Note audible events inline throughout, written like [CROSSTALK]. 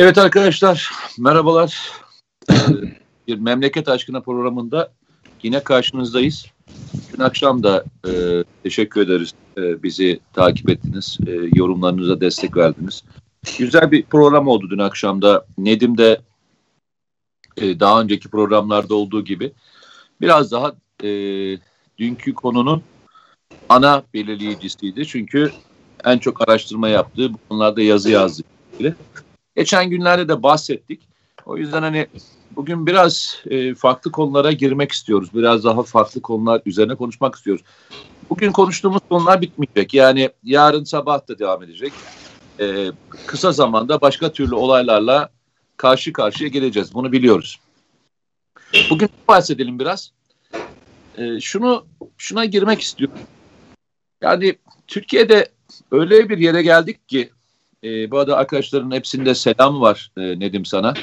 Evet arkadaşlar, merhabalar. [COUGHS] Bir Memleket Aşkına programında yine karşınızdayız. Dün akşam da e, teşekkür ederiz e, bizi takip ettiniz, e, yorumlarınıza destek verdiniz. Güzel bir program oldu dün akşamda. Nedim de e, daha önceki programlarda olduğu gibi biraz daha e, dünkü konunun ana belirleyicisiydi. Çünkü en çok araştırma yaptığı bu konularda yazı yazdı. Geçen günlerde de bahsettik. O yüzden hani bugün biraz e, farklı konulara girmek istiyoruz. Biraz daha farklı konular üzerine konuşmak istiyoruz. Bugün konuştuğumuz konular bitmeyecek. Yani yarın sabah da devam edecek. E, kısa zamanda başka türlü olaylarla karşı karşıya geleceğiz. Bunu biliyoruz. Bugün bahsedelim biraz. E, şunu şuna girmek istiyorum. Yani Türkiye'de öyle bir yere geldik ki e, bu arada arkadaşların hepsinde selam var e, Nedim sana.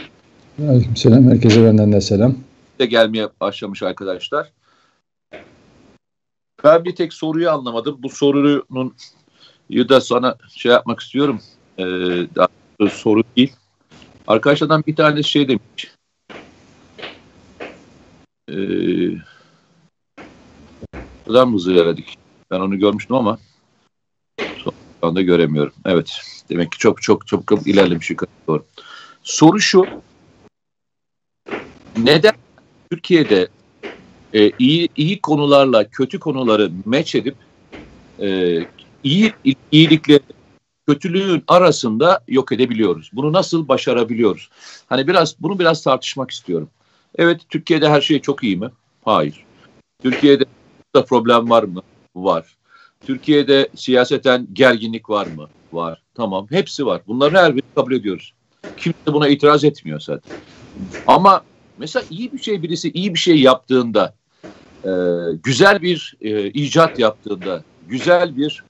Selam herkese benden de selam. De gelmeye başlamış arkadaşlar. Ben bir tek soruyu anlamadım. Bu sorunun da sana şey yapmak istiyorum. Ee, daha soru değil. Arkadaşlardan bir tane şey demiş. Ee, kadar mı hızlı ilerledik? Ben onu görmüştüm ama şu anda göremiyorum. Evet. Demek ki çok çok çok, çok ilerlemiş yukarı doğru. Soru şu. Neden Türkiye'de e, iyi iyi konularla kötü konuları meç edip e, iyi iyilikleri kötülüğün arasında yok edebiliyoruz. Bunu nasıl başarabiliyoruz? Hani biraz bunu biraz tartışmak istiyorum. Evet Türkiye'de her şey çok iyi mi? Hayır. Türkiye'de da problem var mı? Var. Türkiye'de siyaseten gerginlik var mı? Var. Tamam. Hepsi var. Bunları her birini kabul ediyoruz. Kimse buna itiraz etmiyor zaten. Ama mesela iyi bir şey birisi iyi bir şey yaptığında e, güzel bir e, icat yaptığında güzel bir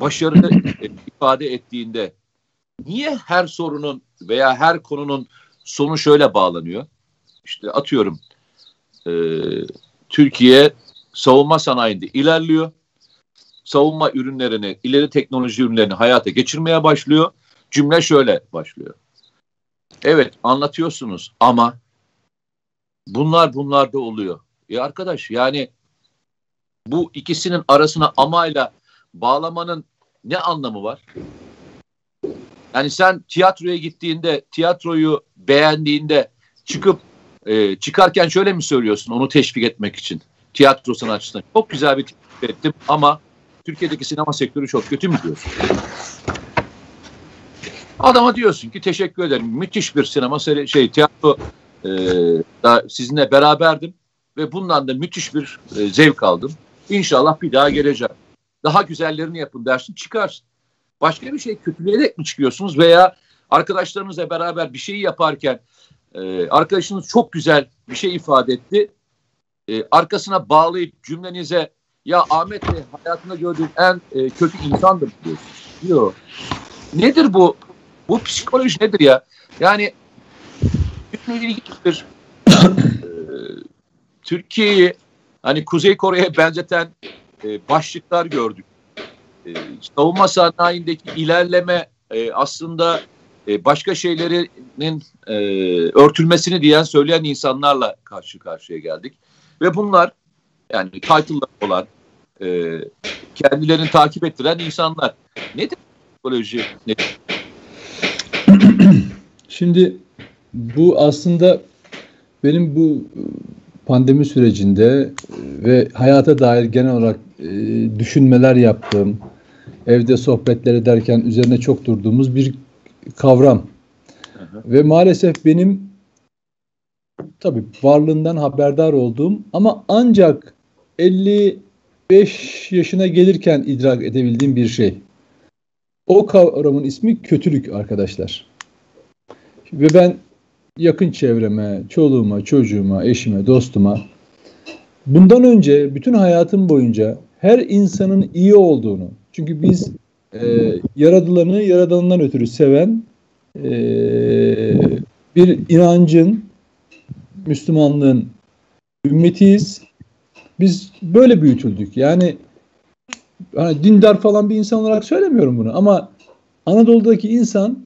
başarı e, ifade ettiğinde niye her sorunun veya her konunun sonu şöyle bağlanıyor? İşte atıyorum e, Türkiye savunma sanayinde ilerliyor savunma ürünlerini, ileri teknoloji ürünlerini hayata geçirmeye başlıyor. Cümle şöyle başlıyor. Evet anlatıyorsunuz ama bunlar bunlar da oluyor. E arkadaş yani bu ikisinin arasına amayla bağlamanın ne anlamı var? Yani sen tiyatroya gittiğinde, tiyatroyu beğendiğinde çıkıp e, çıkarken şöyle mi söylüyorsun onu teşvik etmek için? Tiyatro sanatçısına çok güzel bir teşvik ettim ama Türkiye'deki sinema sektörü çok kötü mü diyorsun? Adama diyorsun ki teşekkür ederim. Müthiş bir sinema seri, şey tiyatro e, da sizinle beraberdim ve bundan da müthiş bir e, zevk aldım. İnşallah bir daha geleceğim. Daha güzellerini yapın dersin çıkarsın. Başka bir şey kötüleyerek mi çıkıyorsunuz veya arkadaşlarınızla beraber bir şeyi yaparken e, arkadaşınız çok güzel bir şey ifade etti. E, arkasına bağlayıp cümlenize ya Ahmet Bey hayatında gördüğüm en e, kötü insandır diyorsun. Diyor. Nedir bu? Bu psikoloji nedir ya? Yani ilginçtir. ee, Türkiye'yi hani Kuzey Kore'ye benzeten e, başlıklar gördük. E, savunma sanayindeki ilerleme e, aslında e, başka şeylerinin e, örtülmesini diyen söyleyen insanlarla karşı karşıya geldik. Ve bunlar yani title'lar olan e, kendilerini takip ettiren insanlar. Nedir psikoloji? Nedir? [CLEARS THROAT] Şimdi bu aslında benim bu pandemi sürecinde ve hayata dair genel olarak e, düşünmeler yaptığım, evde sohbetler ederken üzerine çok durduğumuz bir kavram. Hı hı. Ve maalesef benim tabii varlığından haberdar olduğum ama ancak 50 5 yaşına gelirken idrak edebildiğim bir şey. O kavramın ismi kötülük arkadaşlar. Ve ben yakın çevreme, çoluğuma, çocuğuma, eşime, dostuma bundan önce bütün hayatım boyunca her insanın iyi olduğunu çünkü biz e, yaradılanı yaradanından ötürü seven e, bir inancın Müslümanlığın ümmetiyiz biz böyle büyütüldük. Yani hani dindar falan bir insan olarak söylemiyorum bunu ama Anadolu'daki insan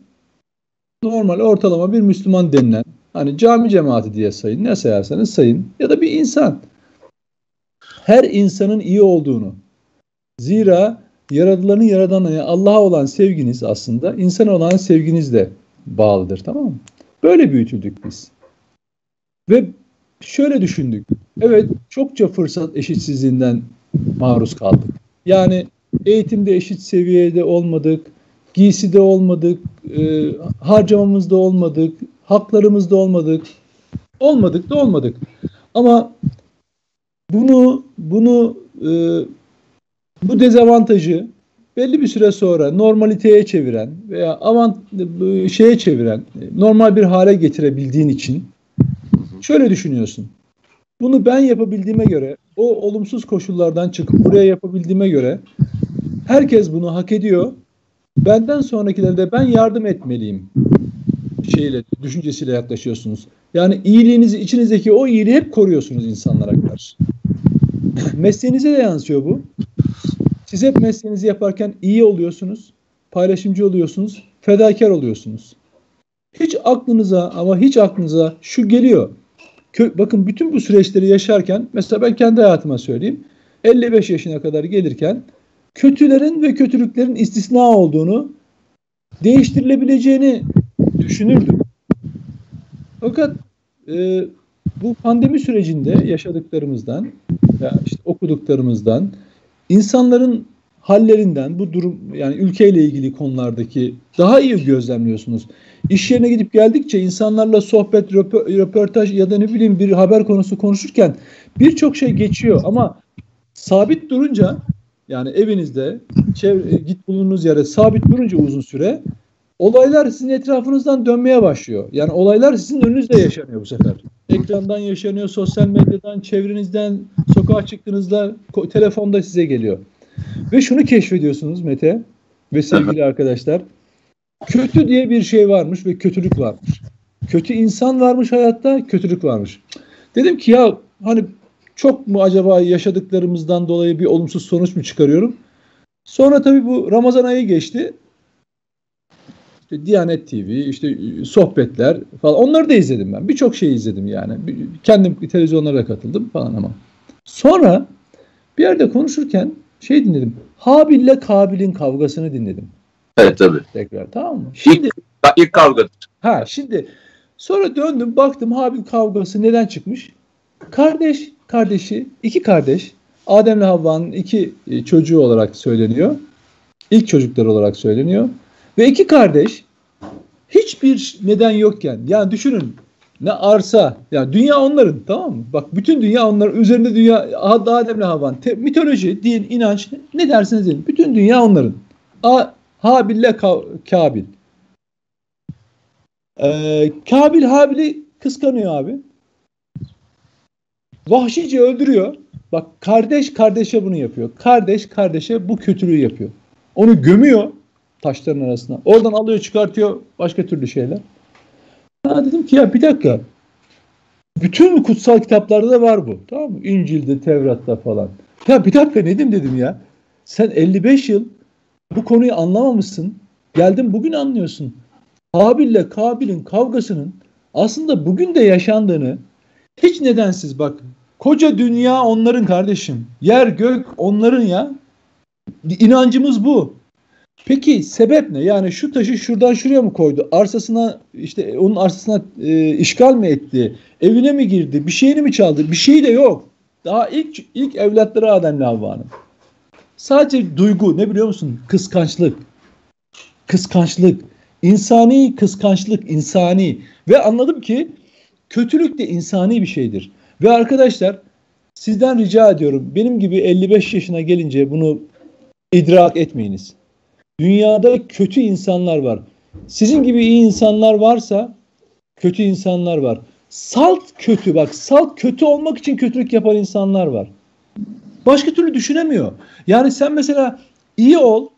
normal ortalama bir Müslüman denilen hani cami cemaati diye sayın ne sayarsanız sayın ya da bir insan her insanın iyi olduğunu zira yaradılanın yaradanına Allah'a olan sevginiz aslında insana olan sevginizle bağlıdır tamam mı? Böyle büyütüldük biz. Ve şöyle düşündük. Evet çokça fırsat eşitsizliğinden maruz kaldık. Yani eğitimde eşit seviyede olmadık, giyside olmadık, e, harcamamızda olmadık, haklarımızda olmadık. Olmadık da olmadık. Ama bunu bunu e, bu dezavantajı belli bir süre sonra normaliteye çeviren veya avant şeye çeviren, normal bir hale getirebildiğin için şöyle düşünüyorsun. Bunu ben yapabildiğime göre, o olumsuz koşullardan çıkıp buraya yapabildiğime göre herkes bunu hak ediyor. Benden sonrakilere de ben yardım etmeliyim şeyle, düşüncesiyle yaklaşıyorsunuz. Yani iyiliğinizi, içinizdeki o iyiliği hep koruyorsunuz insanlara karşı. [LAUGHS] Mesleğinize de yansıyor bu. Siz hep mesleğinizi yaparken iyi oluyorsunuz, paylaşımcı oluyorsunuz, fedakar oluyorsunuz. Hiç aklınıza ama hiç aklınıza şu geliyor. Kö bakın bütün bu süreçleri yaşarken mesela ben kendi hayatıma söyleyeyim. 55 yaşına kadar gelirken kötülerin ve kötülüklerin istisna olduğunu değiştirilebileceğini düşünürdüm. Fakat e, bu pandemi sürecinde yaşadıklarımızdan ya işte okuduklarımızdan insanların hallerinden bu durum yani ülkeyle ilgili konulardaki daha iyi gözlemliyorsunuz. İş yerine gidip geldikçe insanlarla sohbet, röportaj ya da ne bileyim bir haber konusu konuşurken birçok şey geçiyor ama sabit durunca yani evinizde çevre, git bulunduğunuz yere sabit durunca uzun süre olaylar sizin etrafınızdan dönmeye başlıyor. Yani olaylar sizin önünüzde yaşanıyor bu sefer. Ekrandan yaşanıyor, sosyal medyadan, çevrenizden, sokağa çıktığınızda telefonda size geliyor. Ve şunu keşfediyorsunuz Mete ve sevgili arkadaşlar. Kötü diye bir şey varmış ve kötülük varmış. Kötü insan varmış hayatta, kötülük varmış. Dedim ki ya hani çok mu acaba yaşadıklarımızdan dolayı bir olumsuz sonuç mu çıkarıyorum? Sonra tabii bu Ramazan ayı geçti. İşte Diyanet TV, işte sohbetler falan onları da izledim ben. Birçok şey izledim yani. Kendim televizyonlara katıldım falan ama. Sonra bir yerde konuşurken şey dinledim. Habil'le Kabil'in kavgasını dinledim. Evet tabii. Tekrar tamam mı? Şimdi ilk, ilk kavga. Ha şimdi sonra döndüm baktım Habil kavgası neden çıkmış? Kardeş, kardeşi, iki kardeş Adem'le Havva'nın iki e, çocuğu olarak söyleniyor. İlk çocuklar olarak söyleniyor. Ve iki kardeş hiçbir neden yokken yani düşünün ne arsa yani dünya onların tamam mı? Bak bütün dünya onların üzerinde dünya Adem'le Havva'nın mitoloji, din, inanç ne dersiniz deyin. Bütün dünya onların. A, Habil'le Kabil. Ee, Kabil Habil'i kıskanıyor abi. Vahşice öldürüyor. Bak kardeş kardeşe bunu yapıyor. Kardeş kardeşe bu kötülüğü yapıyor. Onu gömüyor taşların arasına. Oradan alıyor çıkartıyor başka türlü şeyler. Ha dedim ki ya bir dakika. Bütün kutsal kitaplarda da var bu. Tamam mı? İncil'de, Tevrat'ta falan. Ya bir dakika Nedim dedim ya. Sen 55 yıl bu konuyu anlamamışsın. Geldin bugün anlıyorsun. Habil'le Kabil'in kavgasının aslında bugün de yaşandığını hiç nedensiz bak. Koca dünya onların kardeşim. Yer gök onların ya. İnancımız bu. Peki sebep ne? Yani şu taşı şuradan şuraya mı koydu? Arsasına işte onun arsasına e, işgal mi etti? Evine mi girdi? Bir şeyini mi çaldı? Bir şey de yok. Daha ilk ilk evlatları Adem'le Havva'nın. Sadece duygu ne biliyor musun? Kıskançlık. Kıskançlık. İnsani kıskançlık, insani. Ve anladım ki kötülük de insani bir şeydir. Ve arkadaşlar sizden rica ediyorum benim gibi 55 yaşına gelince bunu idrak etmeyiniz. Dünyada kötü insanlar var. Sizin gibi iyi insanlar varsa kötü insanlar var. Salt kötü bak salt kötü olmak için kötülük yapan insanlar var. Başka türlü düşünemiyor. Yani sen mesela iyi ol,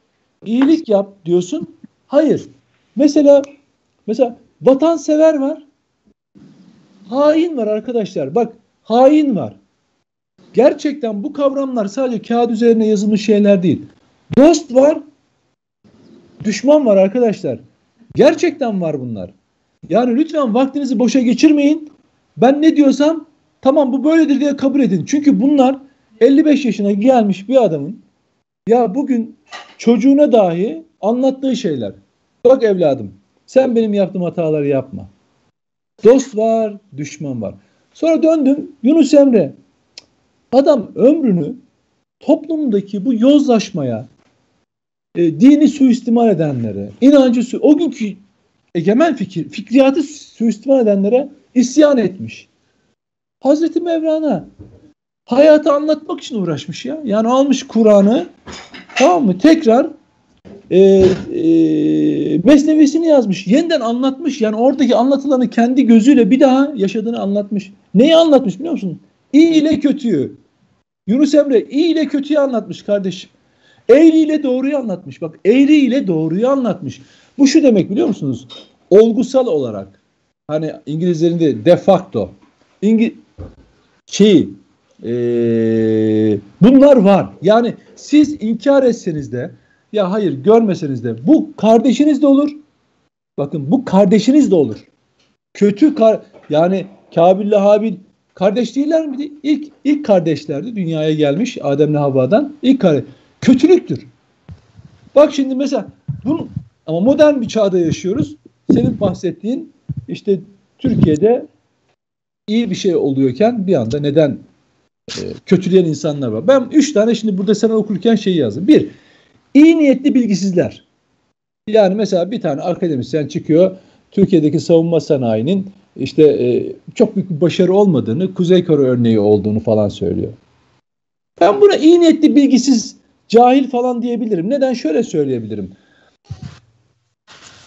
iyilik yap diyorsun. Hayır. Mesela mesela vatansever var. Hain var arkadaşlar. Bak hain var. Gerçekten bu kavramlar sadece kağıt üzerine yazılmış şeyler değil. Dost var, düşman var arkadaşlar. Gerçekten var bunlar. Yani lütfen vaktinizi boşa geçirmeyin. Ben ne diyorsam tamam bu böyledir diye kabul edin. Çünkü bunlar 55 yaşına gelmiş bir adamın ya bugün çocuğuna dahi anlattığı şeyler. Bak evladım sen benim yaptığım hataları yapma. Dost var, düşman var. Sonra döndüm Yunus Emre. Adam ömrünü toplumdaki bu yozlaşmaya, e, dini suistimal edenlere, inancı su o günkü egemen fikir, fikriyatı suistimal edenlere isyan etmiş. Hazreti Mevlana hayatı anlatmak için uğraşmış ya. Yani almış Kur'an'ı tamam mı? Tekrar e, e, mesnevisini yazmış. Yeniden anlatmış. Yani oradaki anlatılanı kendi gözüyle bir daha yaşadığını anlatmış. Neyi anlatmış biliyor musun? İyi ile kötüyü. Yunus Emre iyi ile kötüyü anlatmış kardeşim. Eğri ile doğruyu anlatmış. Bak eğri ile doğruyu anlatmış. Bu şu demek biliyor musunuz? Olgusal olarak hani İngilizlerinde de facto İngi şey e, bunlar var. Yani siz inkar etseniz de ya hayır görmeseniz de bu kardeşiniz de olur. Bakın bu kardeşiniz de olur. Kötü kar yani Kabil ile Habil kardeş değiller miydi? İlk ilk kardeşlerdi dünyaya gelmiş Adem'le Havva'dan. İlk kardeş. Kötülüktür. Bak şimdi mesela bunun ama modern bir çağda yaşıyoruz. Senin bahsettiğin işte Türkiye'de iyi bir şey oluyorken bir anda neden e, kötüleyen insanlar var. Ben üç tane şimdi burada sana okurken şeyi yazdım. Bir, iyi niyetli bilgisizler. Yani mesela bir tane akademisyen çıkıyor Türkiye'deki savunma sanayinin işte e, çok büyük bir başarı olmadığını, Kuzey Kore örneği olduğunu falan söylüyor. Ben buna iyi niyetli bilgisiz, cahil falan diyebilirim. Neden? Şöyle söyleyebilirim.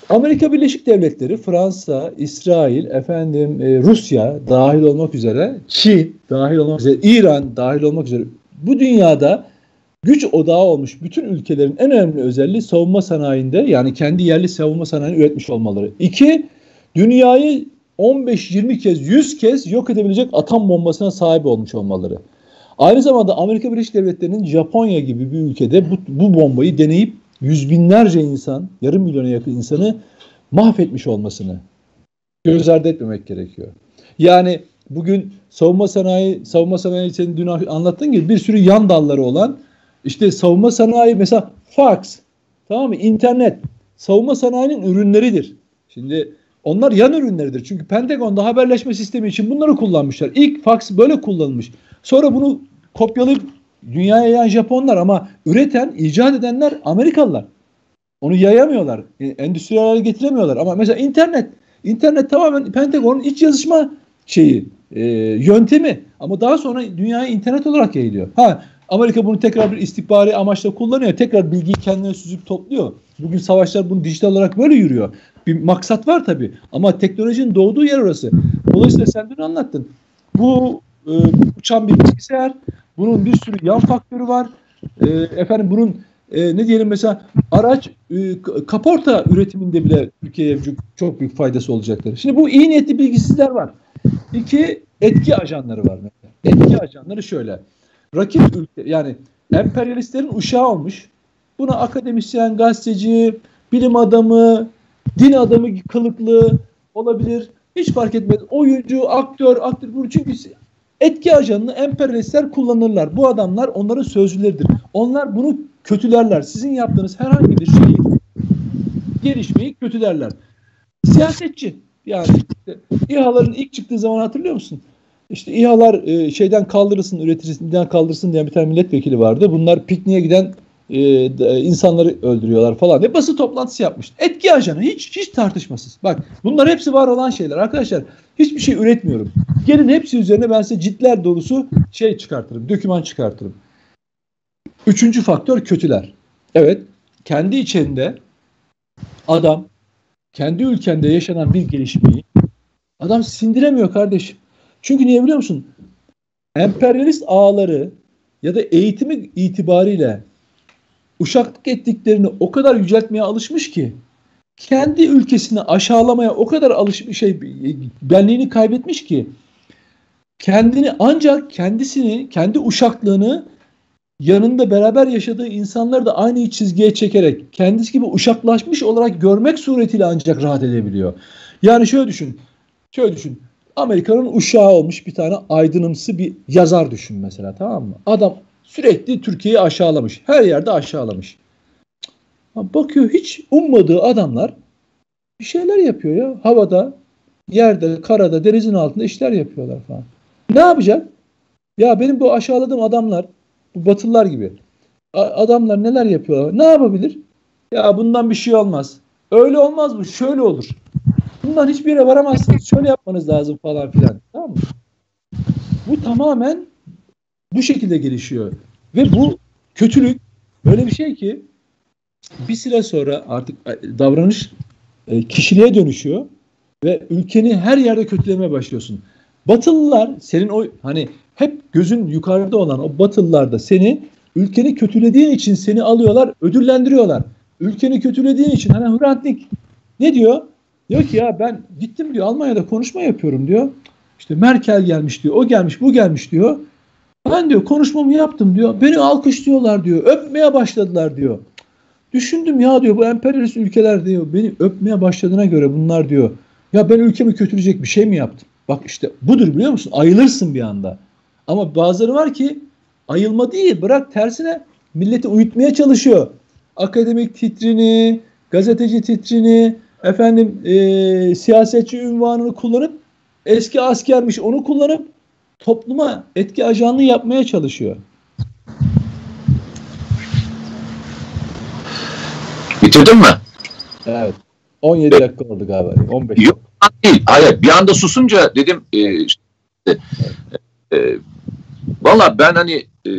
Amerika Birleşik Devletleri, Fransa, İsrail, efendim e, Rusya dahil olmak üzere, Çin dahil olmak üzere, İran dahil olmak üzere bu dünyada güç odağı olmuş bütün ülkelerin en önemli özelliği savunma sanayinde yani kendi yerli savunma sanayini üretmiş olmaları. İki, dünyayı 15-20 kez, 100 kez yok edebilecek atom bombasına sahip olmuş olmaları. Aynı zamanda Amerika Birleşik Devletleri'nin Japonya gibi bir ülkede bu, bu bombayı deneyip yüz binlerce insan, yarım milyona yakın insanı mahvetmiş olmasını göz ardı etmemek gerekiyor. Yani bugün savunma sanayi, savunma sanayi senin dün anlattığın gibi bir sürü yan dalları olan işte savunma sanayi mesela fax, tamam mı? İnternet, savunma sanayinin ürünleridir. Şimdi onlar yan ürünleridir. Çünkü Pentagon'da haberleşme sistemi için bunları kullanmışlar. İlk fax böyle kullanılmış. Sonra bunu kopyalayıp dünyaya yayan Japonlar ama üreten, icat edenler Amerikalılar. Onu yayamıyorlar. E, endüstriyel hale getiremiyorlar. Ama mesela internet. internet tamamen Pentagon'un iç yazışma şeyi, e, yöntemi. Ama daha sonra dünyaya internet olarak yayılıyor. Ha Amerika bunu tekrar bir istihbari amaçla kullanıyor. Tekrar bilgiyi kendine süzüp topluyor. Bugün savaşlar bunu dijital olarak böyle yürüyor. Bir maksat var tabii. Ama teknolojinin doğduğu yer orası. Dolayısıyla sen dün anlattın. Bu e, uçan bir bilgisayar, bunun bir sürü yan faktörü var. E, efendim bunun e, ne diyelim mesela araç e, kaporta üretiminde bile Türkiye'ye çok, çok büyük faydası olacaktır. Şimdi bu iyi niyetli bilgisizler var. İki etki ajanları var mesela. Etki ajanları şöyle. Rakip ülke yani emperyalistlerin uşağı olmuş. Buna akademisyen, gazeteci, bilim adamı, din adamı kılıklı olabilir. Hiç fark etmez. Oyuncu, aktör, aktör. Çünkü Etki ajanını emperyalistler kullanırlar. Bu adamlar onların sözcüleridir. Onlar bunu kötülerler. Sizin yaptığınız herhangi bir şeyi gelişmeyi kötülerler. Siyasetçi yani işte, İHA'ların ilk çıktığı zaman hatırlıyor musun? İşte İHA'lar e, şeyden kaldırılsın, üreticisinden kaldırılsın diye bir tane milletvekili vardı. Bunlar pikniğe giden e, insanları öldürüyorlar falan diye basın toplantısı yapmış. Etki ajanı hiç hiç tartışmasız. Bak bunlar hepsi var olan şeyler arkadaşlar. Hiçbir şey üretmiyorum. Gelin hepsi üzerine ben size ciltler dolusu şey çıkartırım, döküman çıkartırım. Üçüncü faktör kötüler. Evet, kendi içinde adam kendi ülkende yaşanan bir gelişmeyi adam sindiremiyor kardeşim. Çünkü niye biliyor musun? Emperyalist ağları ya da eğitimi itibariyle uşaklık ettiklerini o kadar yüceltmeye alışmış ki kendi ülkesini aşağılamaya o kadar alışmış şey benliğini kaybetmiş ki kendini ancak kendisini kendi uşaklığını yanında beraber yaşadığı insanları da aynı çizgiye çekerek kendisi gibi uşaklaşmış olarak görmek suretiyle ancak rahat edebiliyor. Yani şöyle düşün. Şöyle düşün. Amerika'nın uşağı olmuş bir tane aydınımsı bir yazar düşün mesela tamam mı? Adam sürekli Türkiye'yi aşağılamış. Her yerde aşağılamış. Bakıyor hiç ummadığı adamlar bir şeyler yapıyor ya. Havada, yerde, karada, denizin altında işler yapıyorlar falan. Ne yapacak? Ya benim bu aşağıladığım adamlar, bu batılılar gibi adamlar neler yapıyorlar? Ne yapabilir? Ya bundan bir şey olmaz. Öyle olmaz mı? Şöyle olur. Bundan hiçbir yere varamazsınız. Şöyle yapmanız lazım falan filan. Tamam mı? Bu tamamen bu şekilde gelişiyor. Ve bu kötülük böyle bir şey ki bir süre sonra artık e, davranış e, kişiliğe dönüşüyor ve ülkeni her yerde kötülemeye başlıyorsun. Batılılar senin o hani hep gözün yukarıda olan o Batılılar da seni ülkeni kötülediğin için seni alıyorlar, ödüllendiriyorlar. Ülkeni kötülediğin için hani Hrant Dink ne diyor? Diyor ki ya ben gittim diyor Almanya'da konuşma yapıyorum diyor. İşte Merkel gelmiş diyor, o gelmiş, bu gelmiş diyor. Ben diyor konuşmamı yaptım diyor. Beni alkışlıyorlar diyor. Öpmeye başladılar diyor. Düşündüm ya diyor bu emperyalist ülkeler diyor beni öpmeye başladığına göre bunlar diyor. Ya ben ülkemi kötüleyecek bir şey mi yaptım? Bak işte budur biliyor musun? Ayılırsın bir anda. Ama bazıları var ki ayılma değil bırak tersine milleti uyutmaya çalışıyor. Akademik titrini, gazeteci titrini, efendim e, siyasetçi ünvanını kullanıp eski askermiş onu kullanıp topluma etki ajanlığı yapmaya çalışıyor. Bitirdin mi? Evet. 17 dakika oldu galiba. 15 Yok değil. Hayır. Bir anda susunca dedim e, işte, e, Valla ben hani e,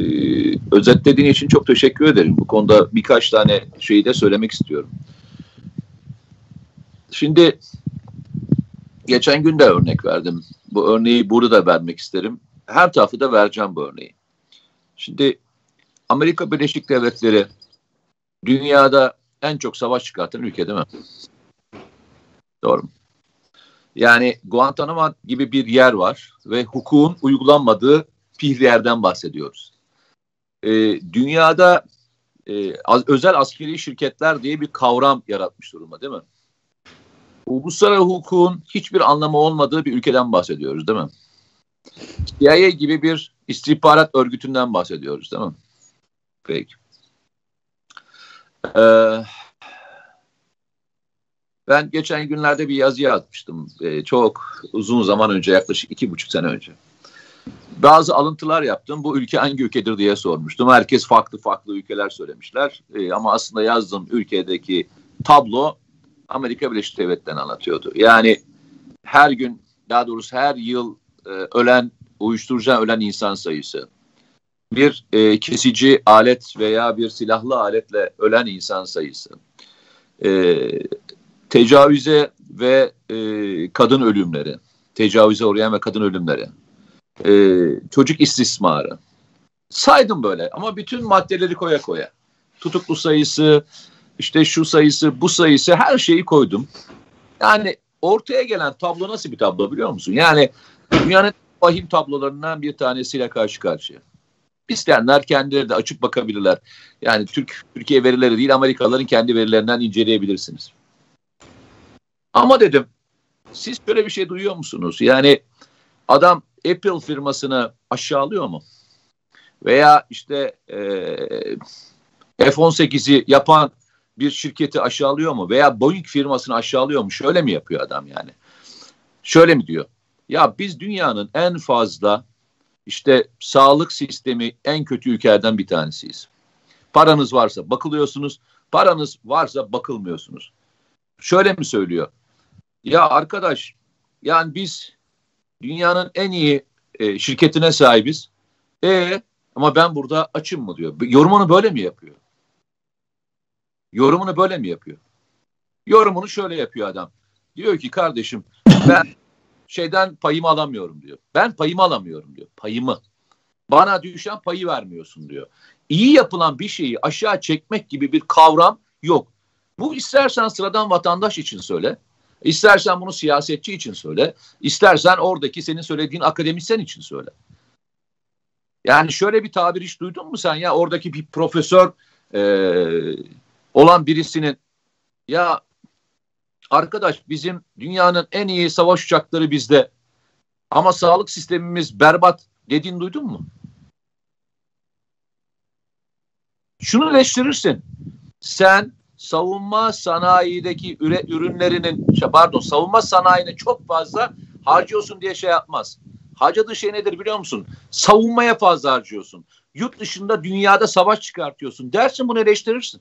özetlediğin için çok teşekkür ederim. Bu konuda birkaç tane şeyi de söylemek istiyorum. Şimdi geçen gün de örnek verdim. Bu örneği burada da vermek isterim. Her tarafı da vereceğim bu örneği. Şimdi Amerika Birleşik Devletleri dünyada en çok savaş çıkartan ülke değil mi? Doğru mu? Yani Guantanamo gibi bir yer var ve hukukun uygulanmadığı bir yerden bahsediyoruz. E, dünyada e, özel askeri şirketler diye bir kavram yaratmış durumda değil mi? Uluslararası hukukun hiçbir anlamı olmadığı bir ülkeden bahsediyoruz değil mi? CIA gibi bir istihbarat örgütünden bahsediyoruz değil mi? Peki. Ee, ben geçen günlerde bir yazı yazmıştım. Ee, çok uzun zaman önce, yaklaşık iki buçuk sene önce bazı alıntılar yaptım. Bu ülke hangi ülkedir diye sormuştum. Herkes farklı farklı ülkeler söylemişler. E, ama aslında yazdığım ülkedeki tablo Amerika Birleşik Devletleri'ni anlatıyordu. Yani her gün daha doğrusu her yıl e, ölen uyuşturucudan ölen insan sayısı, bir e, kesici alet veya bir silahlı aletle ölen insan sayısı, e, tecavüze ve e, kadın ölümleri, tecavüze uğrayan ve kadın ölümleri, e, çocuk istismarı. Saydım böyle ama bütün maddeleri koya koya. Tutuklu sayısı, işte şu sayısı, bu sayısı her şeyi koydum. Yani ortaya gelen tablo nasıl bir tablo biliyor musun? Yani dünyanın vahim tablolarından bir tanesiyle karşı karşıya. İsteyenler kendileri de açıp bakabilirler. Yani Türk Türkiye verileri değil Amerikalıların kendi verilerinden inceleyebilirsiniz. Ama dedim siz böyle bir şey duyuyor musunuz? Yani adam Apple firmasını aşağılıyor mu? Veya işte e, F-18'i yapan bir şirketi aşağılıyor mu? Veya Boeing firmasını aşağılıyor mu? Şöyle mi yapıyor adam yani? Şöyle mi diyor? Ya biz dünyanın en fazla işte sağlık sistemi en kötü ülkelerden bir tanesiyiz. Paranız varsa bakılıyorsunuz, paranız varsa bakılmıyorsunuz. Şöyle mi söylüyor? Ya arkadaş yani biz dünyanın en iyi e, şirketine sahibiz. E ama ben burada açım mı diyor. Yorumunu böyle mi yapıyor? Yorumunu böyle mi yapıyor? Yorumunu şöyle yapıyor adam. Diyor ki kardeşim ben şeyden payımı alamıyorum diyor. Ben payımı alamıyorum diyor. Payımı. Bana düşen payı vermiyorsun diyor. İyi yapılan bir şeyi aşağı çekmek gibi bir kavram yok. Bu istersen sıradan vatandaş için söyle. İstersen bunu siyasetçi için söyle. İstersen oradaki senin söylediğin akademisyen için söyle. Yani şöyle bir tabir hiç duydun mu sen ya oradaki bir profesör e, olan birisinin ya Arkadaş bizim dünyanın en iyi savaş uçakları bizde. Ama sağlık sistemimiz berbat dediğini duydun mu? Şunu eleştirirsin. Sen savunma sanayideki üre, ürünlerinin şey, pardon savunma sanayini çok fazla harcıyorsun diye şey yapmaz. Harcadığı şey nedir biliyor musun? Savunmaya fazla harcıyorsun. Yurt dışında dünyada savaş çıkartıyorsun. Dersin bunu eleştirirsin.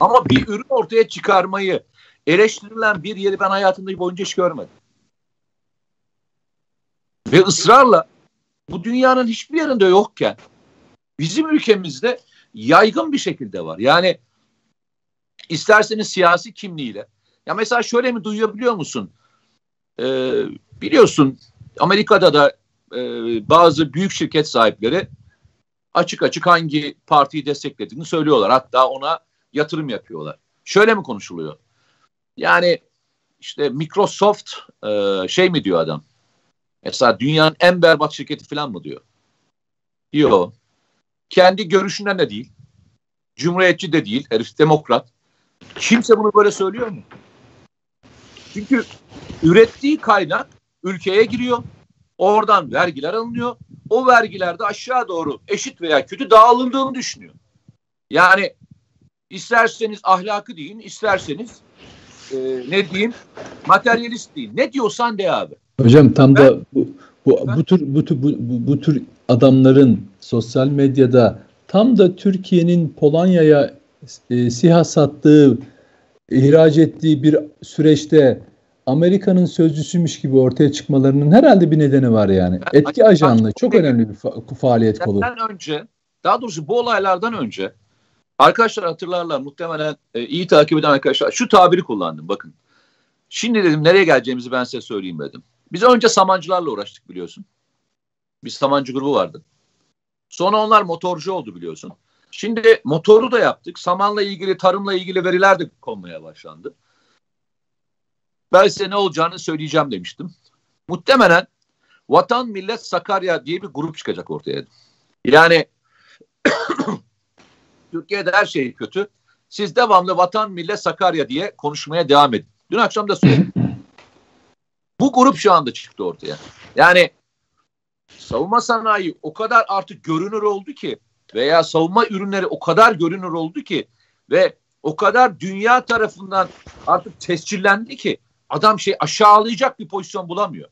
Ama bir ürün ortaya çıkarmayı eleştirilen bir yeri ben hayatımda boyunca hiç görmedim. Ve ısrarla bu dünyanın hiçbir yerinde yokken bizim ülkemizde yaygın bir şekilde var. Yani isterseniz siyasi kimliğiyle. Ya mesela şöyle mi duyabiliyor musun? Ee, biliyorsun Amerika'da da e, bazı büyük şirket sahipleri açık açık hangi partiyi desteklediğini söylüyorlar. Hatta ona yatırım yapıyorlar. Şöyle mi konuşuluyor? Yani işte Microsoft e, şey mi diyor adam? Mesela dünyanın en berbat şirketi falan mı diyor? Yok. Kendi görüşünden de değil. Cumhuriyetçi de değil. Herif demokrat. Kimse bunu böyle söylüyor mu? Çünkü ürettiği kaynak ülkeye giriyor. Oradan vergiler alınıyor. O vergiler de aşağı doğru eşit veya kötü dağılındığını düşünüyor. Yani isterseniz ahlakı deyin, isterseniz e, ne diyeyim materyalist deyin. Ne diyorsan de abi. Hocam tam ben, da bu, bu, bu tür bu, bu, bu, bu tür adamların sosyal medyada tam da Türkiye'nin Polonya'ya e, SİHA sattığı, ihraç ettiği bir süreçte Amerika'nın sözcüsüymüş gibi ortaya çıkmalarının herhalde bir nedeni var yani. Ben, Etki ajanlığı çok önemli bir fa- faaliyet kolu. önce, daha doğrusu bu olaylardan önce arkadaşlar hatırlarlar muhtemelen e, iyi takip eden arkadaşlar şu tabiri kullandım bakın. Şimdi dedim nereye geleceğimizi ben size söyleyeyim dedim. Biz önce samancılarla uğraştık biliyorsun. Bir samancı grubu vardı. Sonra onlar motorcu oldu biliyorsun. Şimdi motoru da yaptık. Samanla ilgili, tarımla ilgili veriler de konmaya başlandı. Ben size ne olacağını söyleyeceğim demiştim. Muhtemelen Vatan Millet Sakarya diye bir grup çıkacak ortaya. Yani [COUGHS] Türkiye'de her şey kötü. Siz devamlı Vatan Millet Sakarya diye konuşmaya devam edin. Dün akşam da söyledim. [LAUGHS] Bu grup şu anda çıktı ortaya. Yani savunma sanayi o kadar artık görünür oldu ki veya savunma ürünleri o kadar görünür oldu ki ve o kadar dünya tarafından artık tescillendi ki adam şey aşağılayacak bir pozisyon bulamıyor.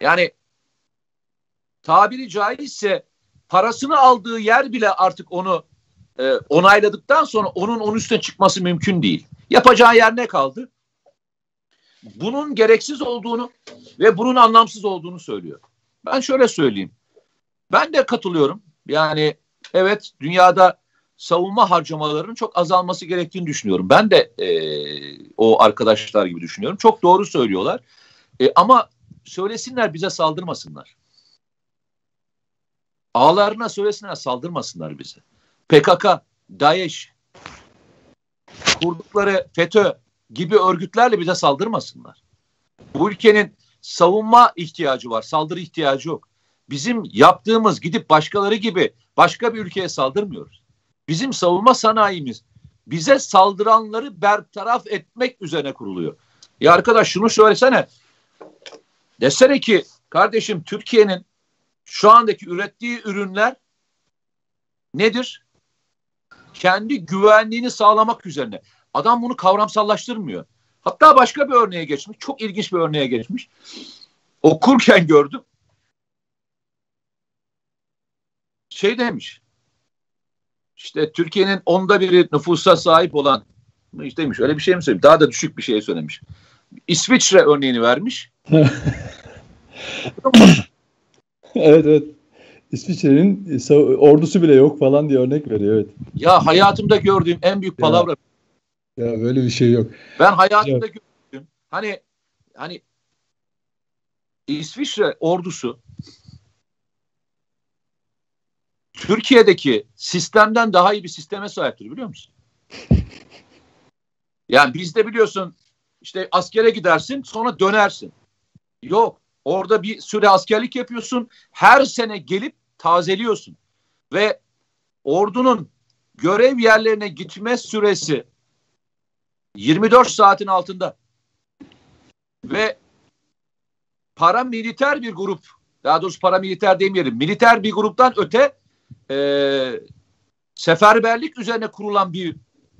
Yani tabiri caizse parasını aldığı yer bile artık onu e, onayladıktan sonra onun onun üstüne çıkması mümkün değil. Yapacağı yer ne kaldı? Bunun gereksiz olduğunu ve bunun anlamsız olduğunu söylüyor. Ben şöyle söyleyeyim. Ben de katılıyorum. Yani evet dünyada savunma harcamalarının çok azalması gerektiğini düşünüyorum. Ben de e, o arkadaşlar gibi düşünüyorum. Çok doğru söylüyorlar. E, ama söylesinler bize saldırmasınlar. Ağlarına söylesinler saldırmasınlar bize. PKK, DAEŞ, kurdukları FETÖ gibi örgütlerle bize saldırmasınlar. Bu ülkenin savunma ihtiyacı var, saldırı ihtiyacı yok. Bizim yaptığımız gidip başkaları gibi başka bir ülkeye saldırmıyoruz. Bizim savunma sanayimiz bize saldıranları bertaraf etmek üzerine kuruluyor. Ya arkadaş şunu söylesene. Desene ki kardeşim Türkiye'nin şu andaki ürettiği ürünler nedir? Kendi güvenliğini sağlamak üzerine. Adam bunu kavramsallaştırmıyor. Hatta başka bir örneğe geçmiş. Çok ilginç bir örneğe geçmiş. Okurken gördüm. Şey demiş. İşte Türkiye'nin onda biri nüfusa sahip olan demiş öyle bir şey mi söylemiş? Daha da düşük bir şey söylemiş. İsviçre örneğini vermiş. [LAUGHS] evet evet. İsviçre'nin ordusu bile yok falan diye örnek veriyor evet. Ya hayatımda gördüğüm en büyük palavra. Ya, ya böyle bir şey yok. Ben hayatımda ya. gördüğüm hani hani İsviçre ordusu Türkiye'deki sistemden daha iyi bir sisteme sahiptir biliyor musun? [LAUGHS] Yani bizde biliyorsun işte askere gidersin sonra dönersin. Yok orada bir süre askerlik yapıyorsun her sene gelip tazeliyorsun ve ordunun görev yerlerine gitme süresi 24 saatin altında. ve paramiliter bir grup daha doğrusu paramiliter demeyelim militer bir gruptan öte e, seferberlik üzerine kurulan bir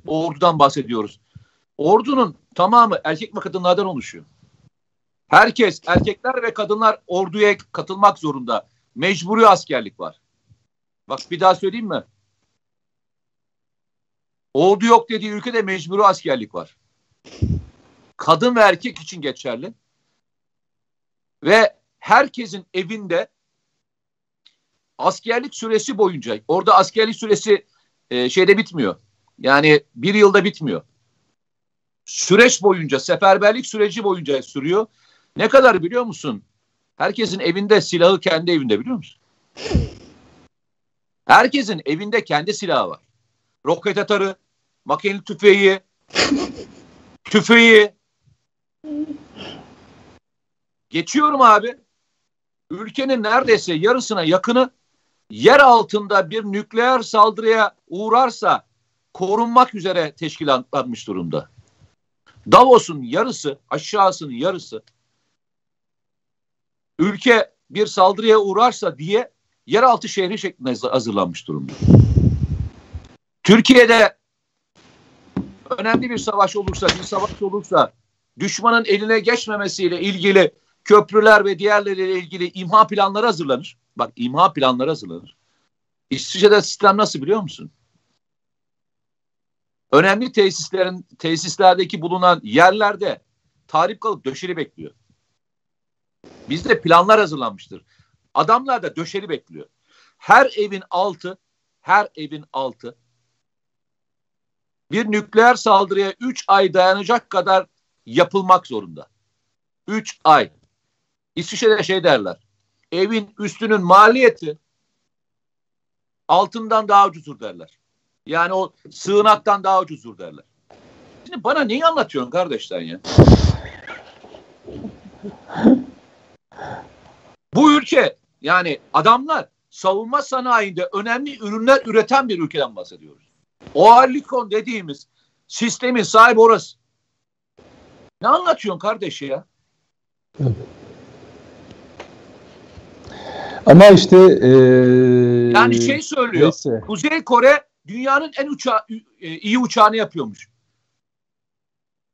ordudan bahsediyoruz. Ordunun tamamı erkek ve kadınlardan oluşuyor. Herkes, erkekler ve kadınlar orduya katılmak zorunda. Mecburi askerlik var. Bak bir daha söyleyeyim mi? Ordu yok dediği ülkede mecburi askerlik var. Kadın ve erkek için geçerli. Ve herkesin evinde askerlik süresi boyunca, orada askerlik süresi e, şeyde bitmiyor. Yani bir yılda bitmiyor. Süreç boyunca, seferberlik süreci boyunca sürüyor. Ne kadar biliyor musun? Herkesin evinde silahı kendi evinde biliyor musun? Herkesin evinde kendi silahı var. Roket atarı, makineli tüfeği, tüfeği. Geçiyorum abi. Ülkenin neredeyse yarısına yakını yer altında bir nükleer saldırıya uğrarsa korunmak üzere teşkilatlanmış durumda. Davos'un yarısı, aşağısının yarısı ülke bir saldırıya uğrarsa diye yeraltı şehri şeklinde hazırlanmış durumda. Türkiye'de önemli bir savaş olursa, bir savaş olursa düşmanın eline geçmemesiyle ilgili köprüler ve diğerleriyle ilgili imha planları hazırlanır. Bak imha planları hazırlanır. İsviçre'de sistem nasıl biliyor musun? Önemli tesislerin tesislerdeki bulunan yerlerde tarif kalıp döşeli bekliyor. Bizde planlar hazırlanmıştır. Adamlar da döşeli bekliyor. Her evin altı, her evin altı bir nükleer saldırıya 3 ay dayanacak kadar yapılmak zorunda. 3 ay. İsviçre'de şey derler. Evin üstünün maliyeti altından daha ucuzdur derler. Yani o sığınaktan daha ucuzdur derler. Şimdi bana neyi anlatıyorsun kardeşler ya? Bu ülke yani adamlar savunma sanayinde önemli ürünler üreten bir ülkeden bahsediyoruz. O Oalikon dediğimiz sistemin sahibi orası. Ne anlatıyorsun kardeş ya? Ama işte ee, yani şey söylüyor. Neyse. Kuzey Kore dünyanın en uça e, iyi uçağını yapıyormuş.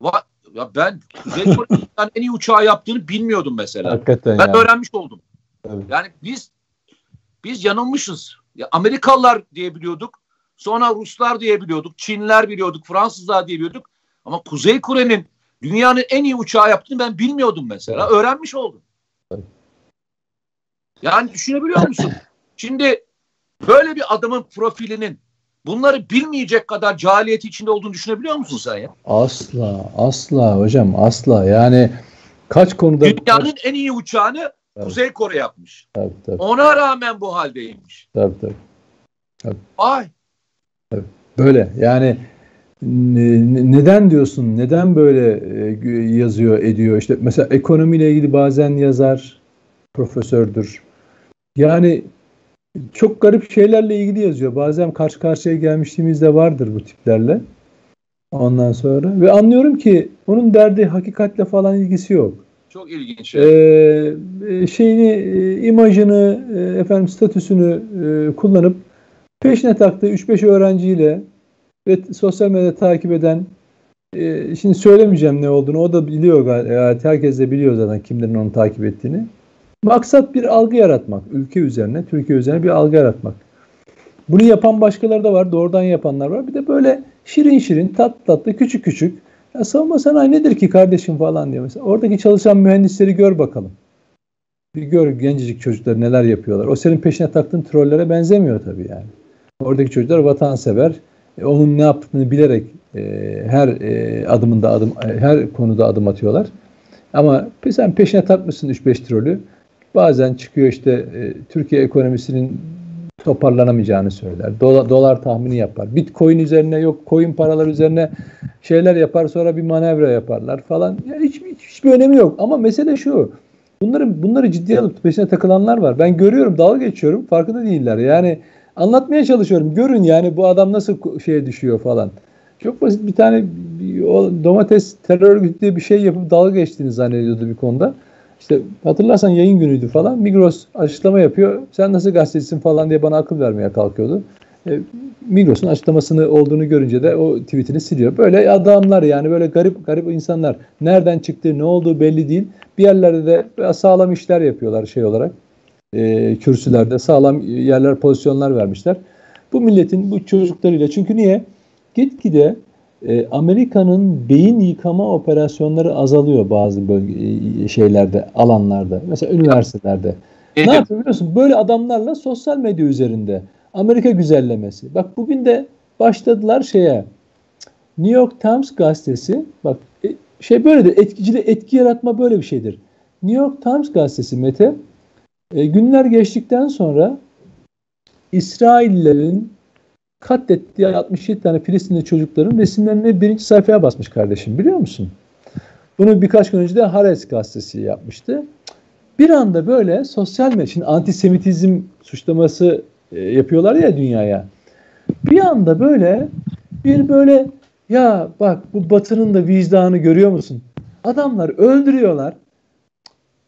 Va ya ben Kuzey Kore'nin [LAUGHS] en iyi uçağı yaptığını bilmiyordum mesela. Hakikaten ben yani. öğrenmiş oldum. Evet. Yani biz biz yanılmışız. Ya Amerikalılar diye biliyorduk. Sonra Ruslar diye biliyorduk. Çinler biliyorduk. Fransızlar diye biliyorduk. Ama Kuzey Kore'nin dünyanın en iyi uçağı yaptığını ben bilmiyordum mesela. Evet. Öğrenmiş oldum. Yani düşünebiliyor musun? Şimdi böyle bir adamın profilinin bunları bilmeyecek kadar cahiliyeti içinde olduğunu düşünebiliyor musun sen ya? Asla, asla hocam, asla. Yani kaç konuda... Dünyanın en iyi uçağını tabii. Kuzey Kore yapmış. Tabii, tabii. Ona rağmen bu haldeymiş. Tabii tabii. tabii. Ay. Tabii. Böyle yani neden diyorsun? Neden böyle e, yazıyor, ediyor? İşte mesela ekonomiyle ilgili bazen yazar, profesördür. Yani çok garip şeylerle ilgili yazıyor. Bazen karşı karşıya gelmişliğimizde vardır bu tiplerle. Ondan sonra ve anlıyorum ki onun derdi hakikatle falan ilgisi yok. Çok ilginç. Ee, şeyini, e, imajını, e, efendim statüsünü e, kullanıp peşine taktığı 3-5 öğrenciyle ve sosyal medyada takip eden e, şimdi söylemeyeceğim ne olduğunu o da biliyor galiba. Herkes de biliyor zaten kimlerin onu takip ettiğini. Maksat bir algı yaratmak. Ülke üzerine, Türkiye üzerine bir algı yaratmak. Bunu yapan başkaları da var. Doğrudan yapanlar var. Bir de böyle şirin şirin, tat tatlı, küçük küçük. Ya savunma sanayi nedir ki kardeşim falan diyor. Mesela oradaki çalışan mühendisleri gör bakalım. Bir gör gencecik çocuklar neler yapıyorlar. O senin peşine taktığın trollere benzemiyor tabii yani. Oradaki çocuklar vatansever. E, onun ne yaptığını bilerek e, her e, adımında adım, e, her konuda adım atıyorlar. Ama sen peşine takmışsın 3-5 trolü. Bazen çıkıyor işte e, Türkiye ekonomisinin toparlanamayacağını söyler. Dolar, dolar tahmini yapar. Bitcoin üzerine yok coin paralar üzerine şeyler yapar sonra bir manevra yaparlar falan. Yani hiç, hiç hiçbir önemi yok. Ama mesele şu. Bunları bunları ciddiye alıp peşine takılanlar var. Ben görüyorum, dalga geçiyorum. Farkında değiller. Yani anlatmaya çalışıyorum. Görün yani bu adam nasıl şeye düşüyor falan. Çok basit bir tane o domates terör örgütü diye bir şey yapıp dalga geçtiğini zannediyordu bir konuda. İşte hatırlarsan yayın günüydü falan. Migros açıklama yapıyor. Sen nasıl gazetecisin falan diye bana akıl vermeye kalkıyordu. E, Migros'un açıklamasını olduğunu görünce de o tweetini siliyor. Böyle adamlar yani böyle garip garip insanlar. Nereden çıktı, ne olduğu belli değil. Bir yerlerde de sağlam işler yapıyorlar şey olarak. E, kürsülerde sağlam yerler, pozisyonlar vermişler. Bu milletin bu çocuklarıyla çünkü niye? Gitgide e, Amerika'nın beyin yıkama operasyonları azalıyor bazı bölge, e, şeylerde, alanlarda. Mesela üniversitelerde. ne yapıyor biliyorsun? Böyle adamlarla sosyal medya üzerinde Amerika güzellemesi. Bak bugün de başladılar şeye. New York Times gazetesi bak e, şey böyledir. Etkicili etki yaratma böyle bir şeydir. New York Times gazetesi Mete e, günler geçtikten sonra İsraillerin katlettiği 67 tane Filistinli çocukların resimlerini birinci sayfaya basmış kardeşim biliyor musun? Bunu birkaç gün önce de Haaretz gazetesi yapmıştı. Bir anda böyle sosyal medya, antisemitizm suçlaması e, yapıyorlar ya dünyaya. Bir anda böyle bir böyle ya bak bu batının da vicdanı görüyor musun? Adamlar öldürüyorlar.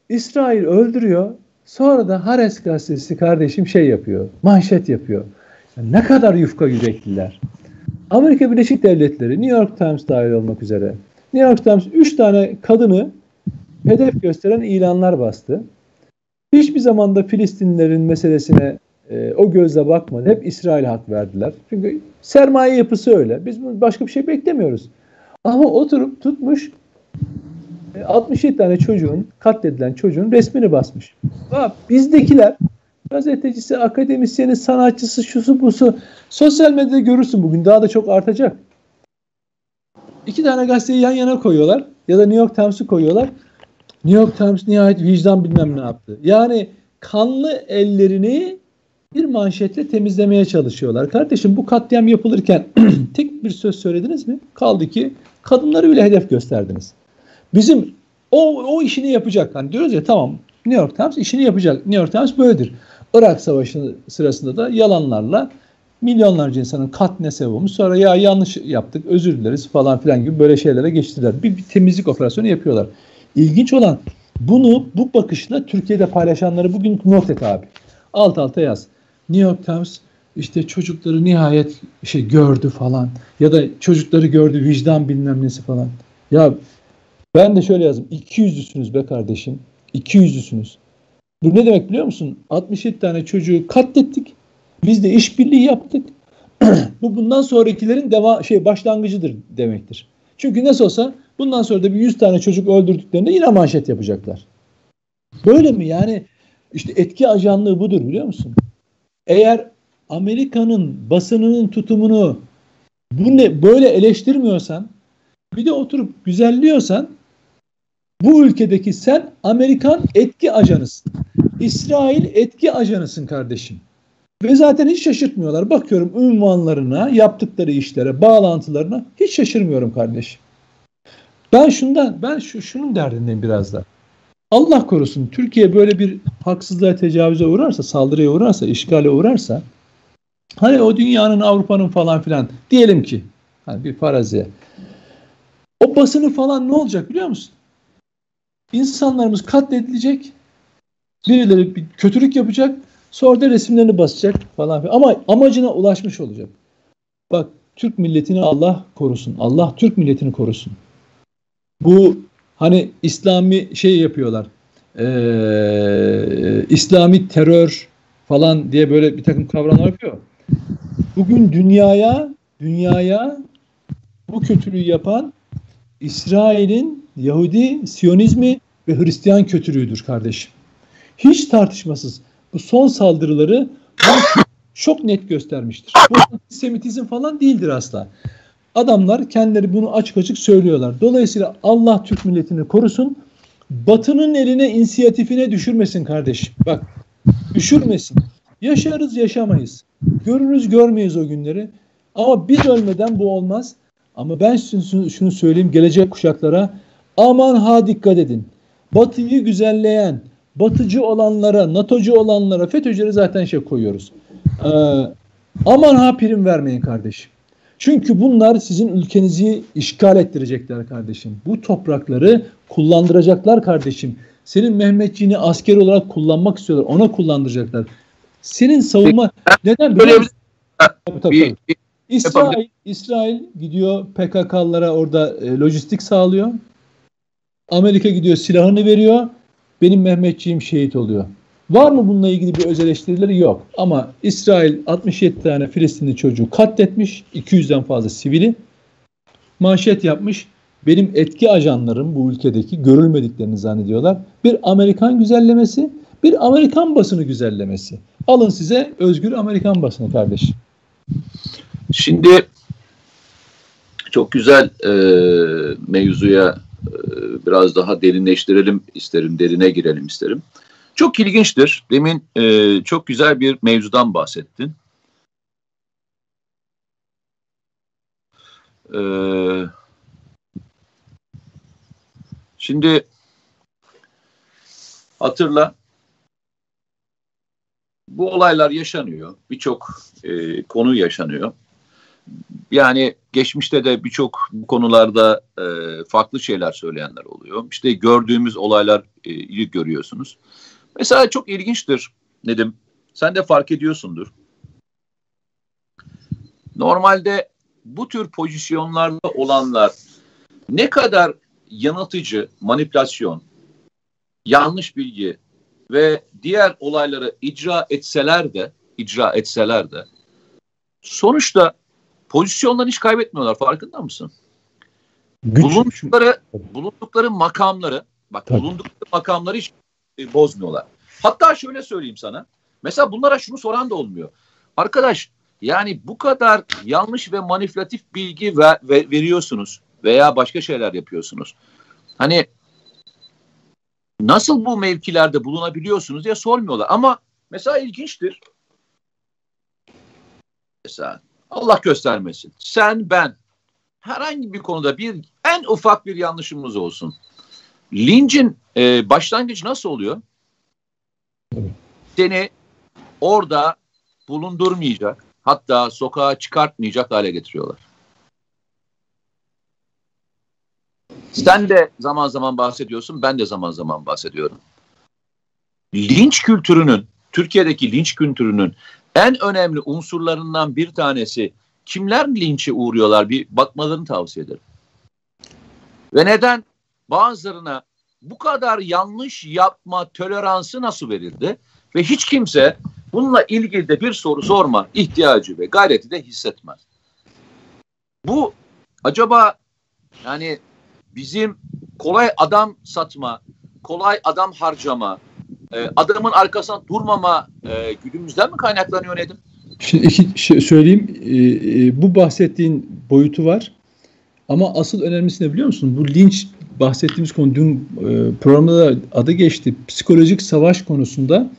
İsrail öldürüyor. Sonra da Hares gazetesi kardeşim şey yapıyor. Manşet yapıyor. Ne kadar yufka yürekliler. Amerika Birleşik Devletleri, New York Times dahil olmak üzere. New York Times 3 tane kadını hedef gösteren ilanlar bastı. Hiçbir zamanda Filistinlerin meselesine e, o gözle bakmadı. Hep İsrail hak verdiler. Çünkü sermaye yapısı öyle. Biz başka bir şey beklemiyoruz. Ama oturup tutmuş 67 e, tane çocuğun, katledilen çocuğun resmini basmış. Ha, bizdekiler gazetecisi, akademisyeni, sanatçısı, şusu busu sosyal medyada görürsün bugün. Daha da çok artacak. İki tane gazeteyi yan yana koyuyorlar ya da New York Times'ı koyuyorlar. New York Times nihayet vicdan bilmem ne yaptı. Yani kanlı ellerini bir manşetle temizlemeye çalışıyorlar. Kardeşim bu katliam yapılırken [CLEARS THROAT] tek bir söz söylediniz mi? Kaldı ki kadınları bile hedef gösterdiniz. Bizim o, o işini yapacak. Hani diyoruz ya tamam New York Times işini yapacak. New York Times böyledir. Irak Savaşı sırasında da yalanlarla milyonlarca insanın katne sebebimiz sonra ya yanlış yaptık özür dileriz falan filan gibi böyle şeylere geçtiler. Bir, bir temizlik operasyonu yapıyorlar. İlginç olan bunu bu bakışla Türkiye'de paylaşanları bugün not et abi. Alt alta yaz. New York Times işte çocukları nihayet şey gördü falan ya da çocukları gördü vicdan bilmem nesi falan. Ya ben de şöyle yazdım. 200'lüsünüz be kardeşim. 200'lüsünüz. Bu ne demek biliyor musun? 67 tane çocuğu katlettik. Biz de işbirliği yaptık. [CLEARS THROAT] Bu bundan sonrakilerin deva şey başlangıcıdır demektir. Çünkü nasıl olsa bundan sonra da bir 100 tane çocuk öldürdüklerinde yine manşet yapacaklar. Böyle mi? Yani işte etki ajanlığı budur biliyor musun? Eğer Amerika'nın basınının tutumunu bu ne, böyle eleştirmiyorsan bir de oturup güzelliyorsan bu ülkedeki sen Amerikan etki ajanısın. İsrail etki ajanısın kardeşim. Ve zaten hiç şaşırtmıyorlar. Bakıyorum ünvanlarına, yaptıkları işlere, bağlantılarına hiç şaşırmıyorum kardeşim. Ben şundan, ben şu şunun derdindeyim biraz da. Allah korusun Türkiye böyle bir haksızlığa tecavüze uğrarsa, saldırıya uğrarsa, işgale uğrarsa hani o dünyanın Avrupa'nın falan filan diyelim ki hani bir faraziye o basını falan ne olacak biliyor musun? İnsanlarımız katledilecek birileri bir kötülük yapacak sonra da resimlerini basacak falan filan ama amacına ulaşmış olacak. Bak Türk milletini Allah korusun. Allah Türk milletini korusun. Bu Hani İslami şey yapıyorlar. Ee, İslami terör falan diye böyle bir takım kavramlar yapıyor. Bugün dünyaya dünyaya bu kötülüğü yapan İsrail'in Yahudi, Siyonizmi ve Hristiyan kötülüğüdür kardeşim. Hiç tartışmasız. Bu son saldırıları [LAUGHS] çok net göstermiştir. Bu antisemitizm falan değildir asla. Adamlar kendileri bunu açık açık söylüyorlar. Dolayısıyla Allah Türk milletini korusun. Batının eline inisiyatifine düşürmesin kardeş. Bak düşürmesin. Yaşarız yaşamayız. Görürüz görmeyiz o günleri. Ama biz ölmeden bu olmaz. Ama ben şunu söyleyeyim gelecek kuşaklara aman ha dikkat edin. Batıyı güzelleyen, batıcı olanlara, NATO'cu olanlara, FETÖ'cüleri zaten şey koyuyoruz. Ee, aman ha prim vermeyin kardeşim. Çünkü bunlar sizin ülkenizi işgal ettirecekler kardeşim. Bu toprakları kullandıracaklar kardeşim. Senin Mehmetçiğini asker olarak kullanmak istiyorlar. Ona kullandıracaklar. Senin savunma neden Böyle bir? Tabii, tabii, bir, tabii. İsrail, İsrail gidiyor PKK'lara orada e, lojistik sağlıyor. Amerika gidiyor silahını veriyor. Benim Mehmetçiğim şehit oluyor. Var mı bununla ilgili bir öz eleştirileri? Yok. Ama İsrail 67 tane Filistinli çocuğu katletmiş. 200'den fazla sivili. Manşet yapmış. Benim etki ajanlarım bu ülkedeki görülmediklerini zannediyorlar. Bir Amerikan güzellemesi, bir Amerikan basını güzellemesi. Alın size özgür Amerikan basını kardeşim. Şimdi çok güzel e, mevzuya biraz daha derinleştirelim isterim, derine girelim isterim. Çok ilginçtir. Demin e, çok güzel bir mevzudan bahsettin. E, şimdi hatırla bu olaylar yaşanıyor. Birçok e, konu yaşanıyor. Yani geçmişte de birçok konularda e, farklı şeyler söyleyenler oluyor. İşte gördüğümüz olaylar e, görüyorsunuz. Mesela çok ilginçtir Nedim. Sen de fark ediyorsundur. Normalde bu tür pozisyonlarda olanlar ne kadar yanıltıcı, manipülasyon, yanlış bilgi ve diğer olayları icra etseler de icra etseler de sonuçta pozisyonlarını hiç kaybetmiyorlar farkında mısın? Güç. Bulundukları, bulundukları makamları bak Tabii. bulundukları makamları hiç e, bozmuyorlar. Hatta şöyle söyleyeyim sana. Mesela bunlara şunu soran da olmuyor. Arkadaş yani bu kadar yanlış ve manipülatif bilgi ver, ver, veriyorsunuz veya başka şeyler yapıyorsunuz. Hani nasıl bu mevkilerde bulunabiliyorsunuz diye sormuyorlar. Ama mesela ilginçtir. Mesela Allah göstermesin. Sen ben herhangi bir konuda bir en ufak bir yanlışımız olsun. Lincin e, başlangıcı nasıl oluyor? Seni orada bulundurmayacak, hatta sokağa çıkartmayacak hale getiriyorlar. Sen de zaman zaman bahsediyorsun, ben de zaman zaman bahsediyorum. Linç kültürünün, Türkiye'deki linç kültürünün en önemli unsurlarından bir tanesi kimler linçe uğruyorlar bir bakmalarını tavsiye ederim. Ve neden bazılarına bu kadar yanlış yapma toleransı nasıl verildi? Ve hiç kimse bununla ilgili de bir soru sorma ihtiyacı ve gayreti de hissetmez. Bu acaba yani bizim kolay adam satma, kolay adam harcama, e, adamın arkasına durmama e, güdümüzden mi kaynaklanıyor Nedim? Şimdi iki şey söyleyeyim. E, e, bu bahsettiğin boyutu var. Ama asıl önemlisi ne biliyor musun? Bu linç bahsettiğimiz konu dün e, programda da adı geçti. Psikolojik savaş konusunda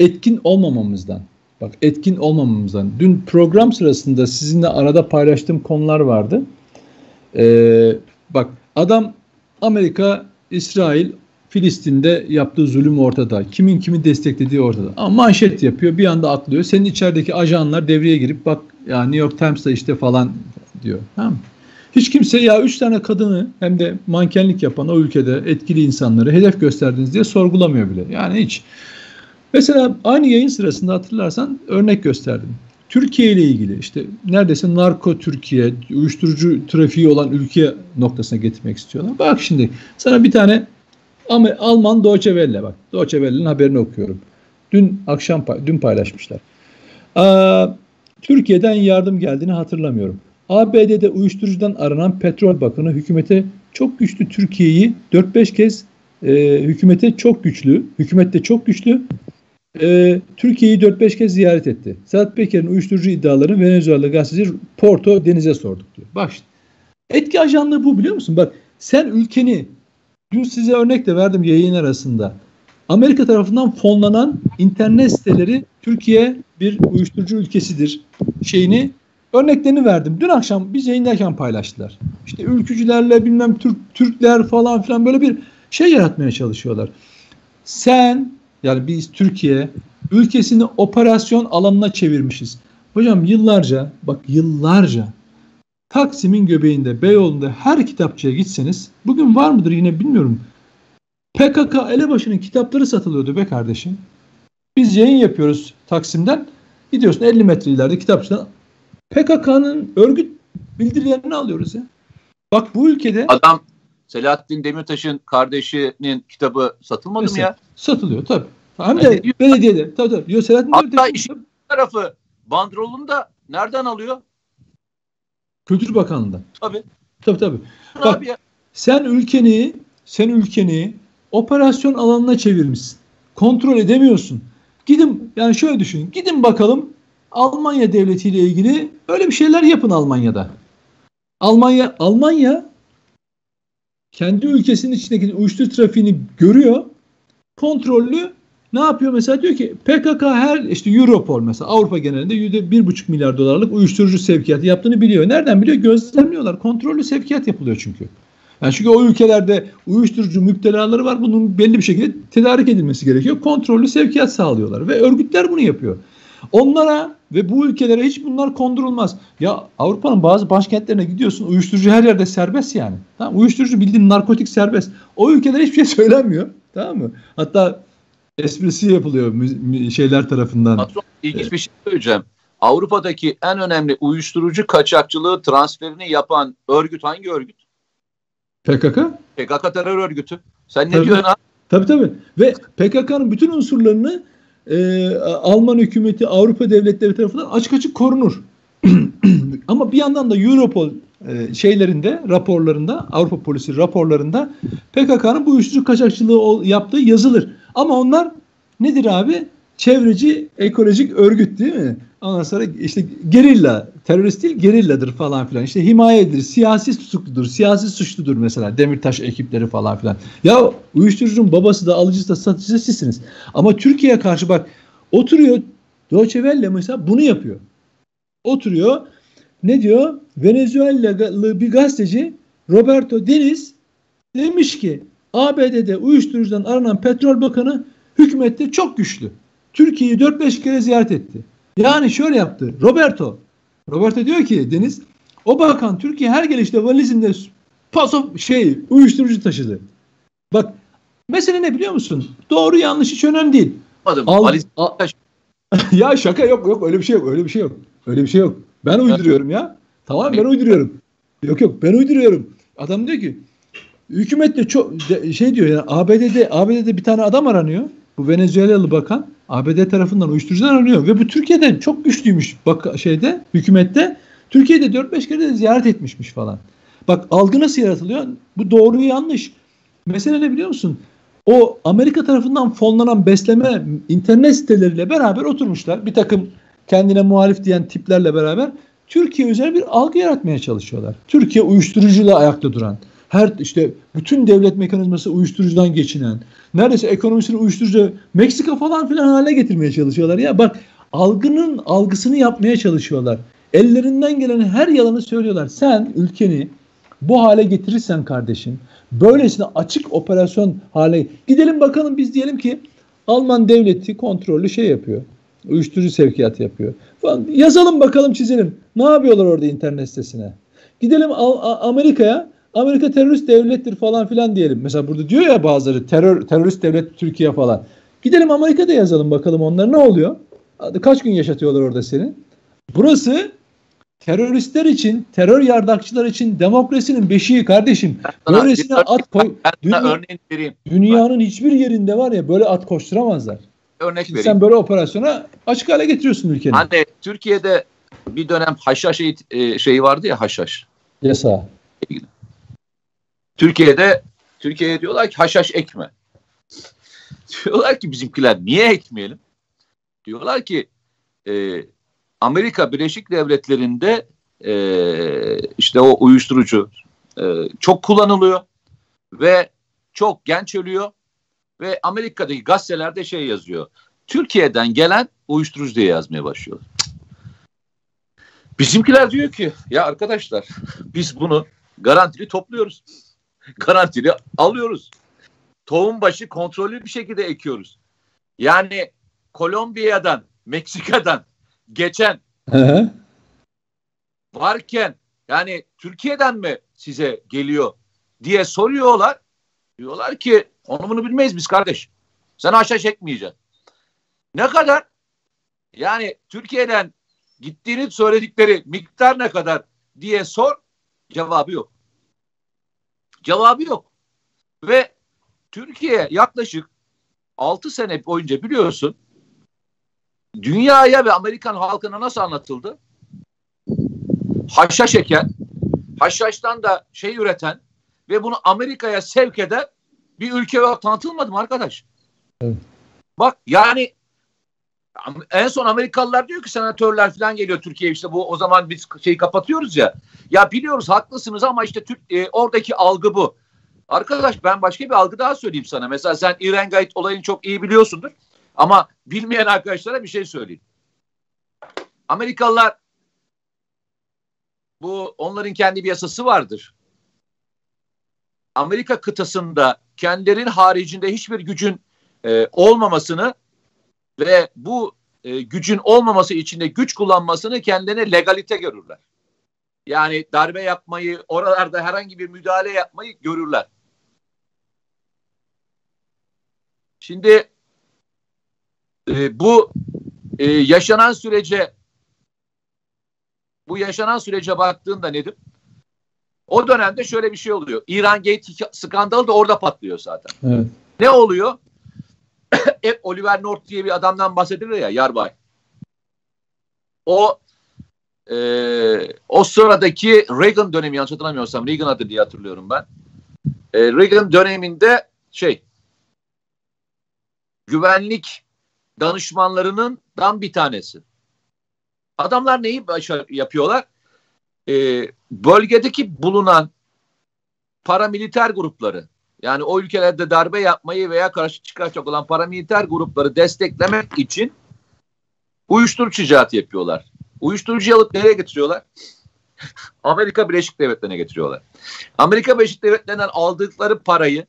etkin olmamamızdan. Bak etkin olmamamızdan. Dün program sırasında sizinle arada paylaştığım konular vardı. Ee, bak adam Amerika, İsrail, Filistin'de yaptığı zulüm ortada. Kimin kimi desteklediği ortada. Ama manşet yapıyor bir anda atlıyor. Senin içerideki ajanlar devreye girip bak ya New York Times'da işte falan diyor. Tamam Hiç kimse ya üç tane kadını hem de mankenlik yapan o ülkede etkili insanları hedef gösterdiniz diye sorgulamıyor bile. Yani hiç. Mesela aynı yayın sırasında hatırlarsan örnek gösterdim. Türkiye ile ilgili işte neredeyse narko Türkiye, uyuşturucu trafiği olan ülke noktasına getirmek istiyorlar. Bak şimdi sana bir tane ama Alman Deutsche Welle bak. Deutsche Welle'nin haberini okuyorum. Dün akşam dün paylaşmışlar. Aa, Türkiye'den yardım geldiğini hatırlamıyorum. ABD'de uyuşturucudan aranan petrol bakanı hükümete çok güçlü Türkiye'yi 4-5 kez e, hükümete çok güçlü, hükümette çok güçlü e, Türkiye'yi 4-5 kez ziyaret etti. Sedat Peker'in uyuşturucu iddialarını Venezuela gazeteci Porto Deniz'e sorduk diyor. Bak işte. Etki ajanlığı bu biliyor musun? Bak sen ülkeni dün size örnek de verdim yayın arasında. Amerika tarafından fonlanan internet siteleri Türkiye bir uyuşturucu ülkesidir şeyini örneklerini verdim. Dün akşam biz yayındayken paylaştılar. İşte ülkücülerle bilmem Türk Türkler falan filan böyle bir şey yaratmaya çalışıyorlar. Sen yani biz Türkiye ülkesini operasyon alanına çevirmişiz. Hocam yıllarca bak yıllarca Taksim'in göbeğinde, Beyoğlu'nda her kitapçıya gitseniz, bugün var mıdır yine bilmiyorum. PKK elebaşının kitapları satılıyordu be kardeşim. Biz yayın yapıyoruz Taksim'den. Gidiyorsun 50 metre ileride kitapçıdan. PKK'nın örgüt bildirilerini alıyoruz ya. Bak bu ülkede adam Selahattin Demirtaş'ın kardeşinin kitabı satılmadı Mesela, mı ya? Satılıyor tabii. Hem de yani, belediyede. Tabii tabii. Selahattin Hatta işin tarafı bandrolunu da nereden alıyor? Kültür Bakanlığı'ndan. Tabii. Tabii tabii. Bak, ya. sen ülkeni sen ülkeni operasyon alanına çevirmişsin. Kontrol edemiyorsun. Gidin yani şöyle düşün. Gidin bakalım Almanya devletiyle ilgili öyle bir şeyler yapın Almanya'da. Almanya Almanya kendi ülkesinin içindeki uyuşturucu trafiğini görüyor. Kontrollü ne yapıyor mesela diyor ki PKK her işte Europol mesela Avrupa genelinde yüzde bir buçuk milyar dolarlık uyuşturucu sevkiyatı yaptığını biliyor. Nereden biliyor? Gözlemliyorlar. Kontrollü sevkiyat yapılıyor çünkü. Yani çünkü o ülkelerde uyuşturucu müptelaları var. Bunun belli bir şekilde tedarik edilmesi gerekiyor. Kontrollü sevkiyat sağlıyorlar ve örgütler bunu yapıyor. Onlara ve bu ülkelere hiç bunlar kondurulmaz. Ya Avrupa'nın bazı başkentlerine gidiyorsun uyuşturucu her yerde serbest yani. Tamam Uyuşturucu bildiğin narkotik serbest. O ülkelere hiçbir şey [LAUGHS] söylenmiyor. Tamam mı? Hatta esprisi yapılıyor şeyler tarafından. Patron, ilginç bir şey söyleyeceğim. Avrupa'daki en önemli uyuşturucu kaçakçılığı transferini yapan örgüt hangi örgüt? PKK? PKK terör örgütü. Sen ne tabii, diyorsun ha? Tabii tabii. Ve PKK'nın bütün unsurlarını e, Alman hükümeti, Avrupa devletleri tarafından açık açık korunur. [CLEARS THROAT] Ama bir yandan da Europol e, şeylerinde, raporlarında, Avrupa polisi raporlarında PKK'nın bu uyuşturucu kaçakçılığı yaptığı yazılır. Ama onlar nedir abi? Çevreci, ekolojik örgüt değil mi? Ondan sonra işte gerilla, terörist değil gerilladır falan filan. İşte himayedir, siyasi tutukludur, siyasi suçludur mesela Demirtaş ekipleri falan filan. Ya uyuşturucunun babası da alıcısı da satıcısı sizsiniz. Ama Türkiye'ye karşı bak oturuyor Deutsche Welle mesela bunu yapıyor. Oturuyor ne diyor? Venezuelalı bir gazeteci Roberto Deniz demiş ki ABD'de uyuşturucudan aranan petrol bakanı hükümette çok güçlü. Türkiye'yi 4-5 kere ziyaret etti. Yani şöyle yaptı. Roberto. Roberto diyor ki Deniz o bakan Türkiye her gelişte valizinde paso şey uyuşturucu taşıdı. Bak mesele ne biliyor musun? Doğru yanlış hiç önemli değil. Al, valiz al, [LAUGHS] ya şaka yok yok öyle bir şey yok öyle bir şey yok. Öyle bir şey yok. Ben uyduruyorum ya. Tamam ben uyduruyorum. Yok yok ben uyduruyorum. Adam diyor ki hükümet de çok şey diyor yani ABD'de ABD'de bir tane adam aranıyor. Bu Venezuelalı bakan ABD tarafından uyuşturucudan aranıyor ve bu Türkiye'de çok güçlüymüş bak şeyde hükümette. Türkiye'de 4-5 kere de ziyaret etmişmiş falan. Bak algı nasıl yaratılıyor? Bu doğru yanlış. Mesele ne biliyor musun? O Amerika tarafından fonlanan besleme internet siteleriyle beraber oturmuşlar. Bir takım kendine muhalif diyen tiplerle beraber Türkiye üzerine bir algı yaratmaya çalışıyorlar. Türkiye uyuşturucuyla ayakta duran, her işte bütün devlet mekanizması uyuşturucudan geçinen, neredeyse ekonomisini uyuşturucu Meksika falan filan hale getirmeye çalışıyorlar. Ya bak algının algısını yapmaya çalışıyorlar. Ellerinden gelen her yalanı söylüyorlar. Sen ülkeni bu hale getirirsen kardeşim, böylesine açık operasyon hale gidelim bakalım biz diyelim ki Alman devleti kontrollü şey yapıyor. Uyuşturucu sevkiyatı yapıyor. Falan. Yazalım bakalım çizelim. Ne yapıyorlar orada internet sitesine? Gidelim Amerika'ya Amerika terörist devlettir falan filan diyelim. Mesela burada diyor ya bazıları terör terörist devlet Türkiye falan. Gidelim Amerika'da yazalım bakalım onlar ne oluyor? Kaç gün yaşatıyorlar orada seni? Burası teröristler için, terör yardakçılar için demokrasinin beşiği kardeşim. Böylesine at koy. Dünya, örneğin vereyim. Dünyanın hiçbir yerinde var ya böyle at koşturamazlar. Örnek Şimdi vereyim. Sen böyle operasyona açık hale getiriyorsun ülkeni. Hani Türkiye'de bir dönem haşhaş e, şeyi vardı ya haşhaş. Yasa. Türkiye'de Türkiye'ye diyorlar ki haşhaş ekme. [LAUGHS] diyorlar ki bizimkiler niye ekmeyelim? Diyorlar ki e, Amerika Birleşik Devletleri'nde e, işte o uyuşturucu e, çok kullanılıyor ve çok genç ölüyor ve Amerika'daki gazetelerde şey yazıyor. Türkiye'den gelen uyuşturucu diye yazmaya başlıyor. Bizimkiler diyor ki ya arkadaşlar biz bunu garantili topluyoruz. [LAUGHS] garantili alıyoruz. Tohum başı kontrollü bir şekilde ekiyoruz. Yani Kolombiya'dan, Meksika'dan geçen varken Yani Türkiye'den mi size geliyor diye soruyorlar. Diyorlar ki onu bunu bilmeyiz biz kardeş. Sen aşağı çekmeyeceksin. Ne kadar? Yani Türkiye'den gittiğini söyledikleri miktar ne kadar diye sor. Cevabı yok. Cevabı yok. Ve Türkiye yaklaşık 6 sene boyunca biliyorsun dünyaya ve Amerikan halkına nasıl anlatıldı? Haşhaş eken, haşhaştan da şey üreten ve bunu Amerika'ya sevk eden bir ülke tanıtılmadı mı arkadaş? Evet. Bak yani en son Amerikalılar diyor ki senatörler falan geliyor Türkiye işte bu o zaman biz şeyi kapatıyoruz ya. Ya biliyoruz haklısınız ama işte Türk e, oradaki algı bu. Arkadaş ben başka bir algı daha söyleyeyim sana. Mesela sen İran Gayet olayını çok iyi biliyorsundur. Ama bilmeyen arkadaşlara bir şey söyleyeyim. Amerikalılar bu onların kendi bir yasası vardır. Amerika kıtasında kendilerinin haricinde hiçbir gücün e, olmamasını ve bu e, gücün olmaması için de güç kullanmasını kendilerine legalite görürler. Yani darbe yapmayı, oralarda herhangi bir müdahale yapmayı görürler. Şimdi e, bu e, yaşanan sürece bu yaşanan sürece baktığında Nedim o dönemde şöyle bir şey oluyor. İran Gate skandalı da orada patlıyor zaten. Evet. Ne oluyor? Hep Oliver North diye bir adamdan bahsedilir ya Yarbay. O e, o sıradaki Reagan dönemi yanlış hatırlamıyorsam Reagan adı diye hatırlıyorum ben. E, Reagan döneminde şey güvenlik danışmanlarının dan bir tanesi. Adamlar neyi yapıyorlar? Ee, bölgedeki bulunan paramiliter grupları yani o ülkelerde darbe yapmayı veya karşı çıkaracak olan paramiliter grupları desteklemek için uyuşturucu ticareti yapıyorlar. Uyuşturucu alıp nereye getiriyorlar? [LAUGHS] Amerika Birleşik Devletleri'ne getiriyorlar. Amerika Birleşik Devletleri'nden aldıkları parayı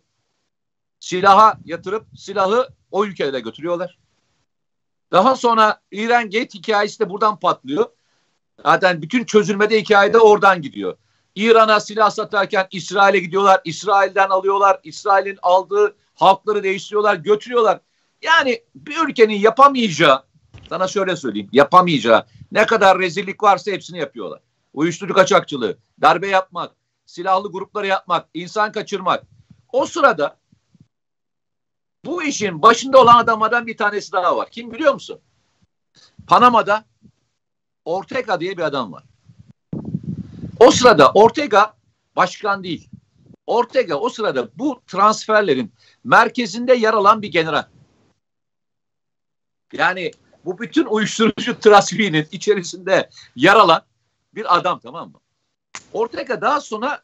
silaha yatırıp silahı o ülkelere götürüyorlar. Daha sonra İran Gate hikayesi de buradan patlıyor. Zaten bütün çözülmede hikaye de oradan gidiyor. İran'a silah satarken İsrail'e gidiyorlar. İsrail'den alıyorlar. İsrail'in aldığı halkları değiştiriyorlar, götürüyorlar. Yani bir ülkenin yapamayacağı, sana şöyle söyleyeyim, yapamayacağı ne kadar rezillik varsa hepsini yapıyorlar. Uyuşturucu kaçakçılığı, darbe yapmak, silahlı grupları yapmak, insan kaçırmak. O sırada bu işin başında olan adamlardan bir tanesi daha var. Kim biliyor musun? Panama'da Ortega diye bir adam var. O sırada Ortega başkan değil. Ortega o sırada bu transferlerin merkezinde yer alan bir general. Yani bu bütün uyuşturucu [LAUGHS] trafiğinin içerisinde yer alan bir adam tamam mı? Ortega daha sonra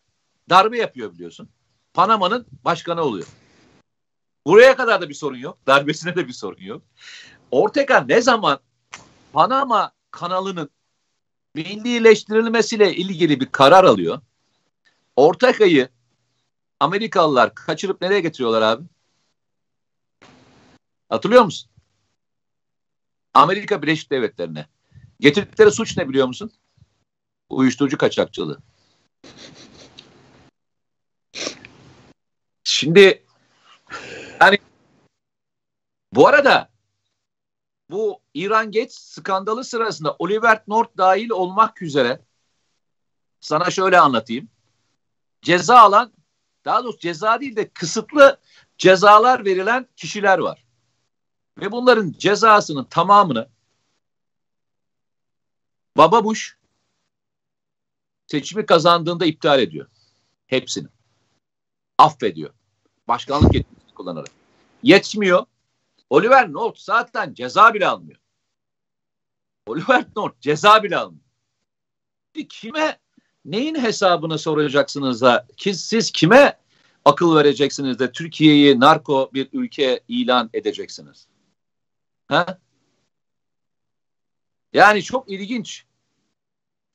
darbe yapıyor biliyorsun. Panama'nın başkanı oluyor. Buraya kadar da bir sorun yok. Darbesine de bir sorun yok. Ortega ne zaman Panama kanalının millileştirilmesiyle ilgili bir karar alıyor. Ortega'yı Amerikalılar kaçırıp nereye getiriyorlar abi? Hatırlıyor musun? Amerika Birleşik Devletleri'ne. Getirdikleri suç ne biliyor musun? Uyuşturucu kaçakçılığı. Şimdi yani bu arada bu İran Geç skandalı sırasında Oliver North dahil olmak üzere sana şöyle anlatayım. Ceza alan daha doğrusu ceza değil de kısıtlı cezalar verilen kişiler var. Ve bunların cezasının tamamını Baba Bush seçimi kazandığında iptal ediyor. Hepsini. Affediyor. Başkanlık yetkisi kullanarak. Yetmiyor. Oliver North zaten ceza bile almıyor. Oliver North ceza bile almıyor. Kime neyin hesabını soracaksınız da ki siz kime akıl vereceksiniz de Türkiye'yi narko bir ülke ilan edeceksiniz? Ha? Yani çok ilginç.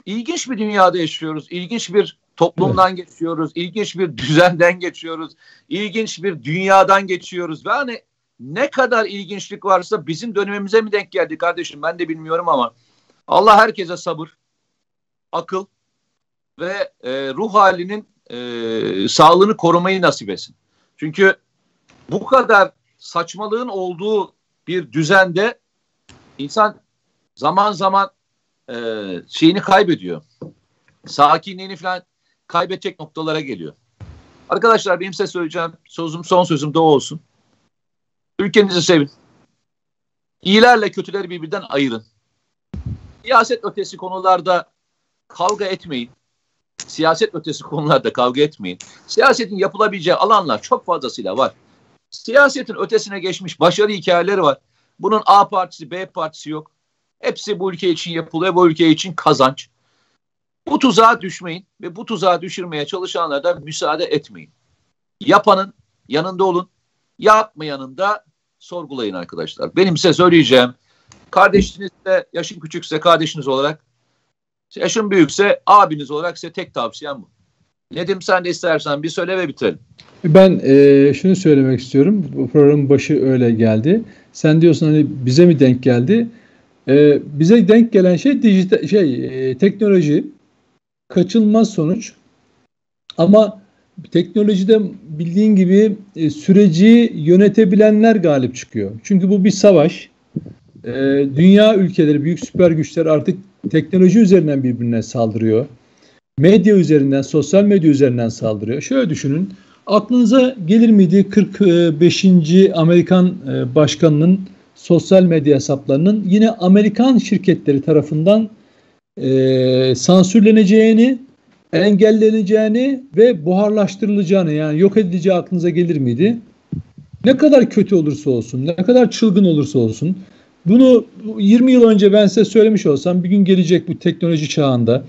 İlginç bir dünyada yaşıyoruz. İlginç bir toplumdan geçiyoruz. İlginç bir düzenden geçiyoruz. İlginç bir dünyadan geçiyoruz. Ve hani ne kadar ilginçlik varsa bizim dönemimize mi denk geldi kardeşim ben de bilmiyorum ama Allah herkese sabır, akıl ve e, ruh halinin e, sağlığını korumayı nasip etsin. Çünkü bu kadar saçmalığın olduğu bir düzende insan zaman zaman e, şeyini kaybediyor. Sakinliğini falan kaybedecek noktalara geliyor. Arkadaşlar benim size söyleyeceğim sözüm son sözüm de olsun. Ülkenizi sevin. İyilerle kötüleri birbirinden ayırın. Siyaset ötesi konularda kavga etmeyin. Siyaset ötesi konularda kavga etmeyin. Siyasetin yapılabileceği alanlar çok fazlasıyla var. Siyasetin ötesine geçmiş başarı hikayeleri var. Bunun A partisi, B partisi yok. Hepsi bu ülke için yapılıyor, bu ülke için kazanç. Bu tuzağa düşmeyin ve bu tuzağa düşürmeye çalışanlara müsaade etmeyin. Yapanın yanında olun, yapmayanın da sorgulayın arkadaşlar. Benim size söyleyeceğim, kardeşiniz de yaşın küçükse kardeşiniz olarak, yaşın büyükse abiniz olarak size tek tavsiyem bu. Nedim sen de istersen bir söyle ve bitirelim. Ben e, şunu söylemek istiyorum. Bu programın başı öyle geldi. Sen diyorsun hani bize mi denk geldi? E, bize denk gelen şey dijital şey e, teknoloji kaçınılmaz sonuç. Ama teknolojide bildiğin gibi e, süreci yönetebilenler galip çıkıyor. Çünkü bu bir savaş. E, dünya ülkeleri, büyük süper güçler artık teknoloji üzerinden birbirine saldırıyor. Medya üzerinden, sosyal medya üzerinden saldırıyor. Şöyle düşünün. Aklınıza gelir miydi 45. Amerikan e, başkanının sosyal medya hesaplarının yine Amerikan şirketleri tarafından e, sansürleneceğini, engelleneceğini ve buharlaştırılacağını yani yok edileceği aklınıza gelir miydi? Ne kadar kötü olursa olsun, ne kadar çılgın olursa olsun bunu 20 yıl önce ben size söylemiş olsam bir gün gelecek bu teknoloji çağında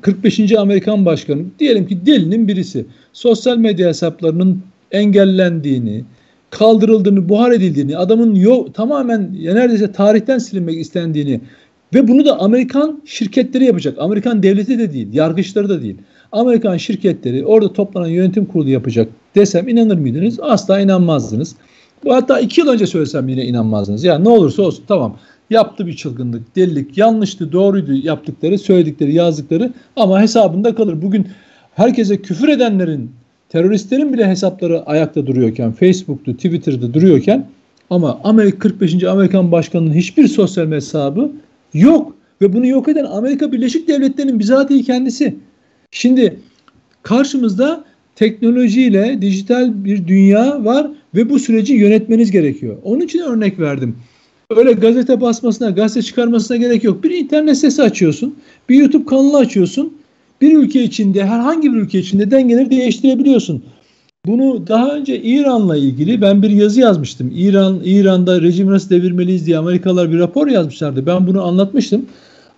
45. Amerikan başkanı diyelim ki delinin birisi sosyal medya hesaplarının engellendiğini, kaldırıldığını, buhar edildiğini, adamın yok tamamen neredeyse tarihten silinmek istendiğini ve bunu da Amerikan şirketleri yapacak. Amerikan devleti de değil, yargıçları da değil. Amerikan şirketleri orada toplanan yönetim kurulu yapacak desem inanır mıydınız? Asla inanmazdınız. Bu hatta iki yıl önce söylesem yine inanmazdınız. Ya ne olursa olsun tamam yaptı bir çılgınlık, delilik, yanlıştı, doğruydu yaptıkları, söyledikleri, yazdıkları ama hesabında kalır. Bugün herkese küfür edenlerin, teröristlerin bile hesapları ayakta duruyorken, Facebook'ta, Twitter'da duruyorken ama Amerika 45. Amerikan başkanının hiçbir sosyal hesabı yok ve bunu yok eden Amerika Birleşik Devletleri'nin bizatihi kendisi. Şimdi karşımızda teknolojiyle dijital bir dünya var ve bu süreci yönetmeniz gerekiyor. Onun için örnek verdim. Öyle gazete basmasına, gazete çıkarmasına gerek yok. Bir internet sitesi açıyorsun, bir YouTube kanalı açıyorsun. Bir ülke içinde, herhangi bir ülke içinde dengeleri değiştirebiliyorsun. Bunu daha önce İran'la ilgili ben bir yazı yazmıştım. İran İran'da rejimi nasıl devirmeliyiz diye Amerikalılar bir rapor yazmışlardı. Ben bunu anlatmıştım.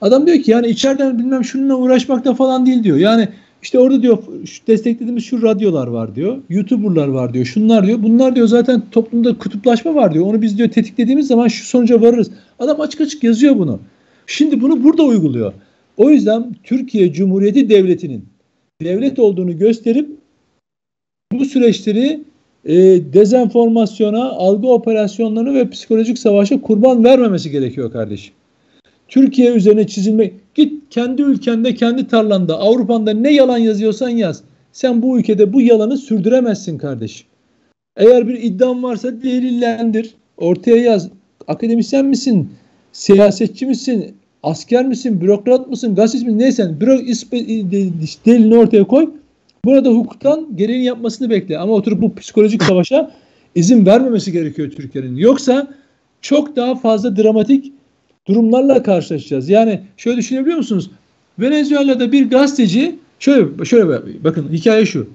Adam diyor ki yani içeriden bilmem şununla uğraşmakta falan değil diyor. Yani işte orada diyor desteklediğimiz şu radyolar var diyor. YouTuber'lar var diyor. Şunlar diyor. Bunlar diyor zaten toplumda kutuplaşma var diyor. Onu biz diyor tetiklediğimiz zaman şu sonuca varırız. Adam açık açık yazıyor bunu. Şimdi bunu burada uyguluyor. O yüzden Türkiye Cumhuriyeti Devleti'nin devlet olduğunu gösterip bu süreçleri e, dezenformasyona, algı operasyonlarına ve psikolojik savaşa kurban vermemesi gerekiyor kardeşim. Türkiye üzerine çizilmek, git kendi ülkende, kendi tarlanda, Avrupa'da ne yalan yazıyorsan yaz. Sen bu ülkede bu yalanı sürdüremezsin kardeşim. Eğer bir iddian varsa delillendir, ortaya yaz. Akademisyen misin, siyasetçi misin, asker misin, bürokrat mısın, gazeteci misin, neysen bürok delilini ortaya koy. Burada hukuktan gereğini yapmasını bekle. Ama oturup bu psikolojik savaşa izin vermemesi gerekiyor Türkiye'nin. Yoksa çok daha fazla dramatik durumlarla karşılaşacağız. Yani şöyle düşünebiliyor musunuz? Venezuela'da bir gazeteci şöyle şöyle bakın hikaye şu.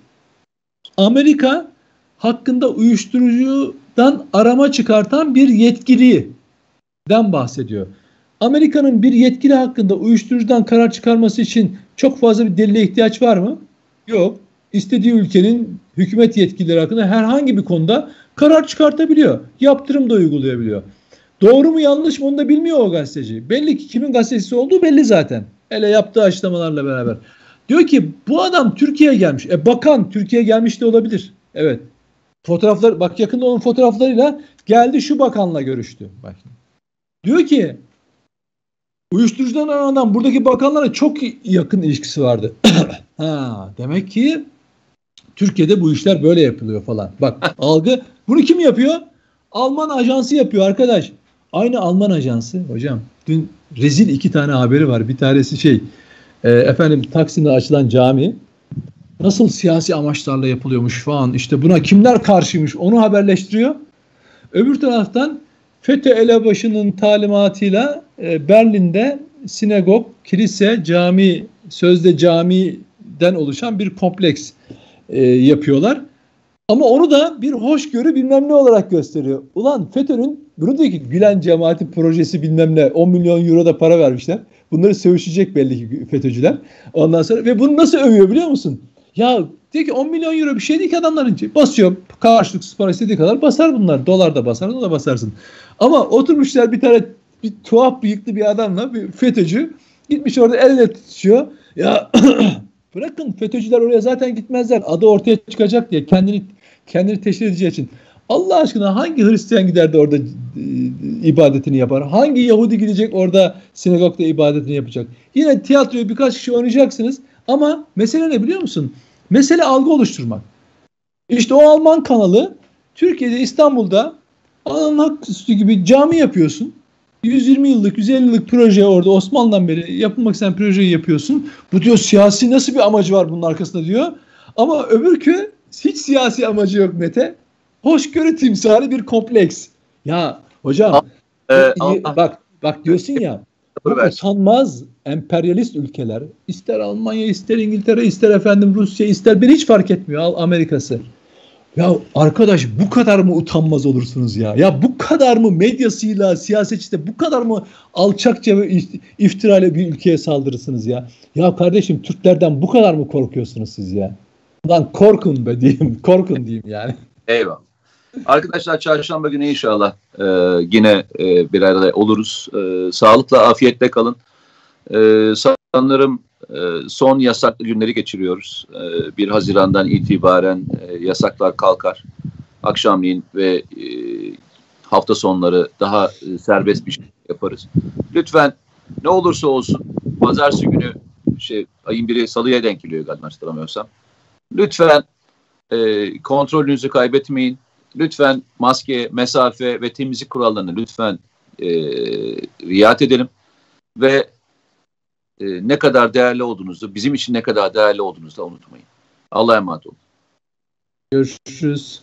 Amerika hakkında uyuşturucudan arama çıkartan bir yetkiliden bahsediyor. Amerika'nın bir yetkili hakkında uyuşturucudan karar çıkarması için çok fazla bir delile ihtiyaç var mı? Yok. İstediği ülkenin hükümet yetkilileri hakkında herhangi bir konuda karar çıkartabiliyor. Yaptırım da uygulayabiliyor. Doğru mu yanlış mı onu da bilmiyor o gazeteci. Belli ki kimin gazetesi olduğu belli zaten. Hele yaptığı açıklamalarla beraber. Diyor ki bu adam Türkiye'ye gelmiş. E bakan Türkiye'ye gelmiş de olabilir. Evet. Fotoğraflar bak yakında onun fotoğraflarıyla geldi şu bakanla görüştü. Bak. Diyor ki Uyuşturucudan adam buradaki bakanlara çok yakın ilişkisi vardı. [CLEARS THROAT] ha, demek ki Türkiye'de bu işler böyle yapılıyor falan. Bak [LAUGHS] algı bunu kim yapıyor? Alman ajansı yapıyor arkadaş. Aynı Alman ajansı hocam. Dün rezil iki tane haberi var. Bir tanesi şey e, efendim Taksim'de açılan cami nasıl siyasi amaçlarla yapılıyormuş falan. İşte buna kimler karşıymış onu haberleştiriyor. Öbür taraftan FETÖ elebaşının talimatıyla e, Berlin'de sinagog, kilise, cami, sözde camiden oluşan bir kompleks e, yapıyorlar. Ama onu da bir hoşgörü bilmem ne olarak gösteriyor. Ulan FETÖ'nün bunu diyor ki Gülen cemaati projesi bilmem ne 10 milyon euro da para vermişler. Bunları sövüşecek belli ki FETÖ'cüler. Ondan sonra ve bunu nasıl övüyor biliyor musun? Ya diyor ki 10 milyon euro bir şey değil ki adamların basıyor karşılıksız para istediği kadar basar bunlar. Dolar da basar da basarsın. Ama oturmuşlar bir tane bir tuhaf bıyıklı bir adamla bir FETÖ'cü gitmiş orada el ele tutuşuyor. Ya [CLEARS THROAT] bırakın FETÖ'cüler oraya zaten gitmezler. Adı ortaya çıkacak diye kendini kendini teşhir edeceği için. Allah aşkına hangi Hristiyan gider de orada e, ibadetini yapar? Hangi Yahudi gidecek orada sinagogda ibadetini yapacak? Yine tiyatroyu birkaç kişi oynayacaksınız ama mesele ne biliyor musun? Mesele algı oluşturmak. İşte o Alman kanalı Türkiye'de İstanbul'da Allah'ın hak gibi cami yapıyorsun. 120 yıllık, 150 yıllık proje orada Osmanlı'dan beri yapılmak istenen projeyi yapıyorsun. Bu diyor siyasi nasıl bir amacı var bunun arkasında diyor. Ama öbürkü hiç siyasi amacı yok Mete. Hoşgörü timsali bir kompleks. Ya hocam e, bak bak diyorsun ya bu utanmaz emperyalist ülkeler ister Almanya ister İngiltere ister efendim Rusya ister beni hiç fark etmiyor Amerika'sı. Ya arkadaş bu kadar mı utanmaz olursunuz ya? Ya bu kadar mı medyasıyla, siyasetçide bu kadar mı alçakça ve iftirayla bir ülkeye saldırırsınız ya? Ya kardeşim Türklerden bu kadar mı korkuyorsunuz siz ya? Lan korkun be diyeyim, korkun diyeyim yani. Eyvallah. Arkadaşlar çarşamba günü inşallah e, yine e, bir arada oluruz. E, sağlıkla, afiyetle kalın. E, sanırım son yasaklı günleri geçiriyoruz. E, 1 Haziran'dan itibaren e, yasaklar kalkar. Akşamleyin ve e, hafta sonları daha e, serbest bir şey yaparız. Lütfen ne olursa olsun pazartesi günü şey ayın biri salıya denk geliyor galiba hatırlamıyorsam. Lütfen e, kontrolünüzü kaybetmeyin. Lütfen maske, mesafe ve temizlik kurallarını lütfen e, riayet edelim. Ve e, ne kadar değerli olduğunuzu, bizim için ne kadar değerli olduğunuzu da unutmayın. Allah'a emanet olun. Görüşürüz.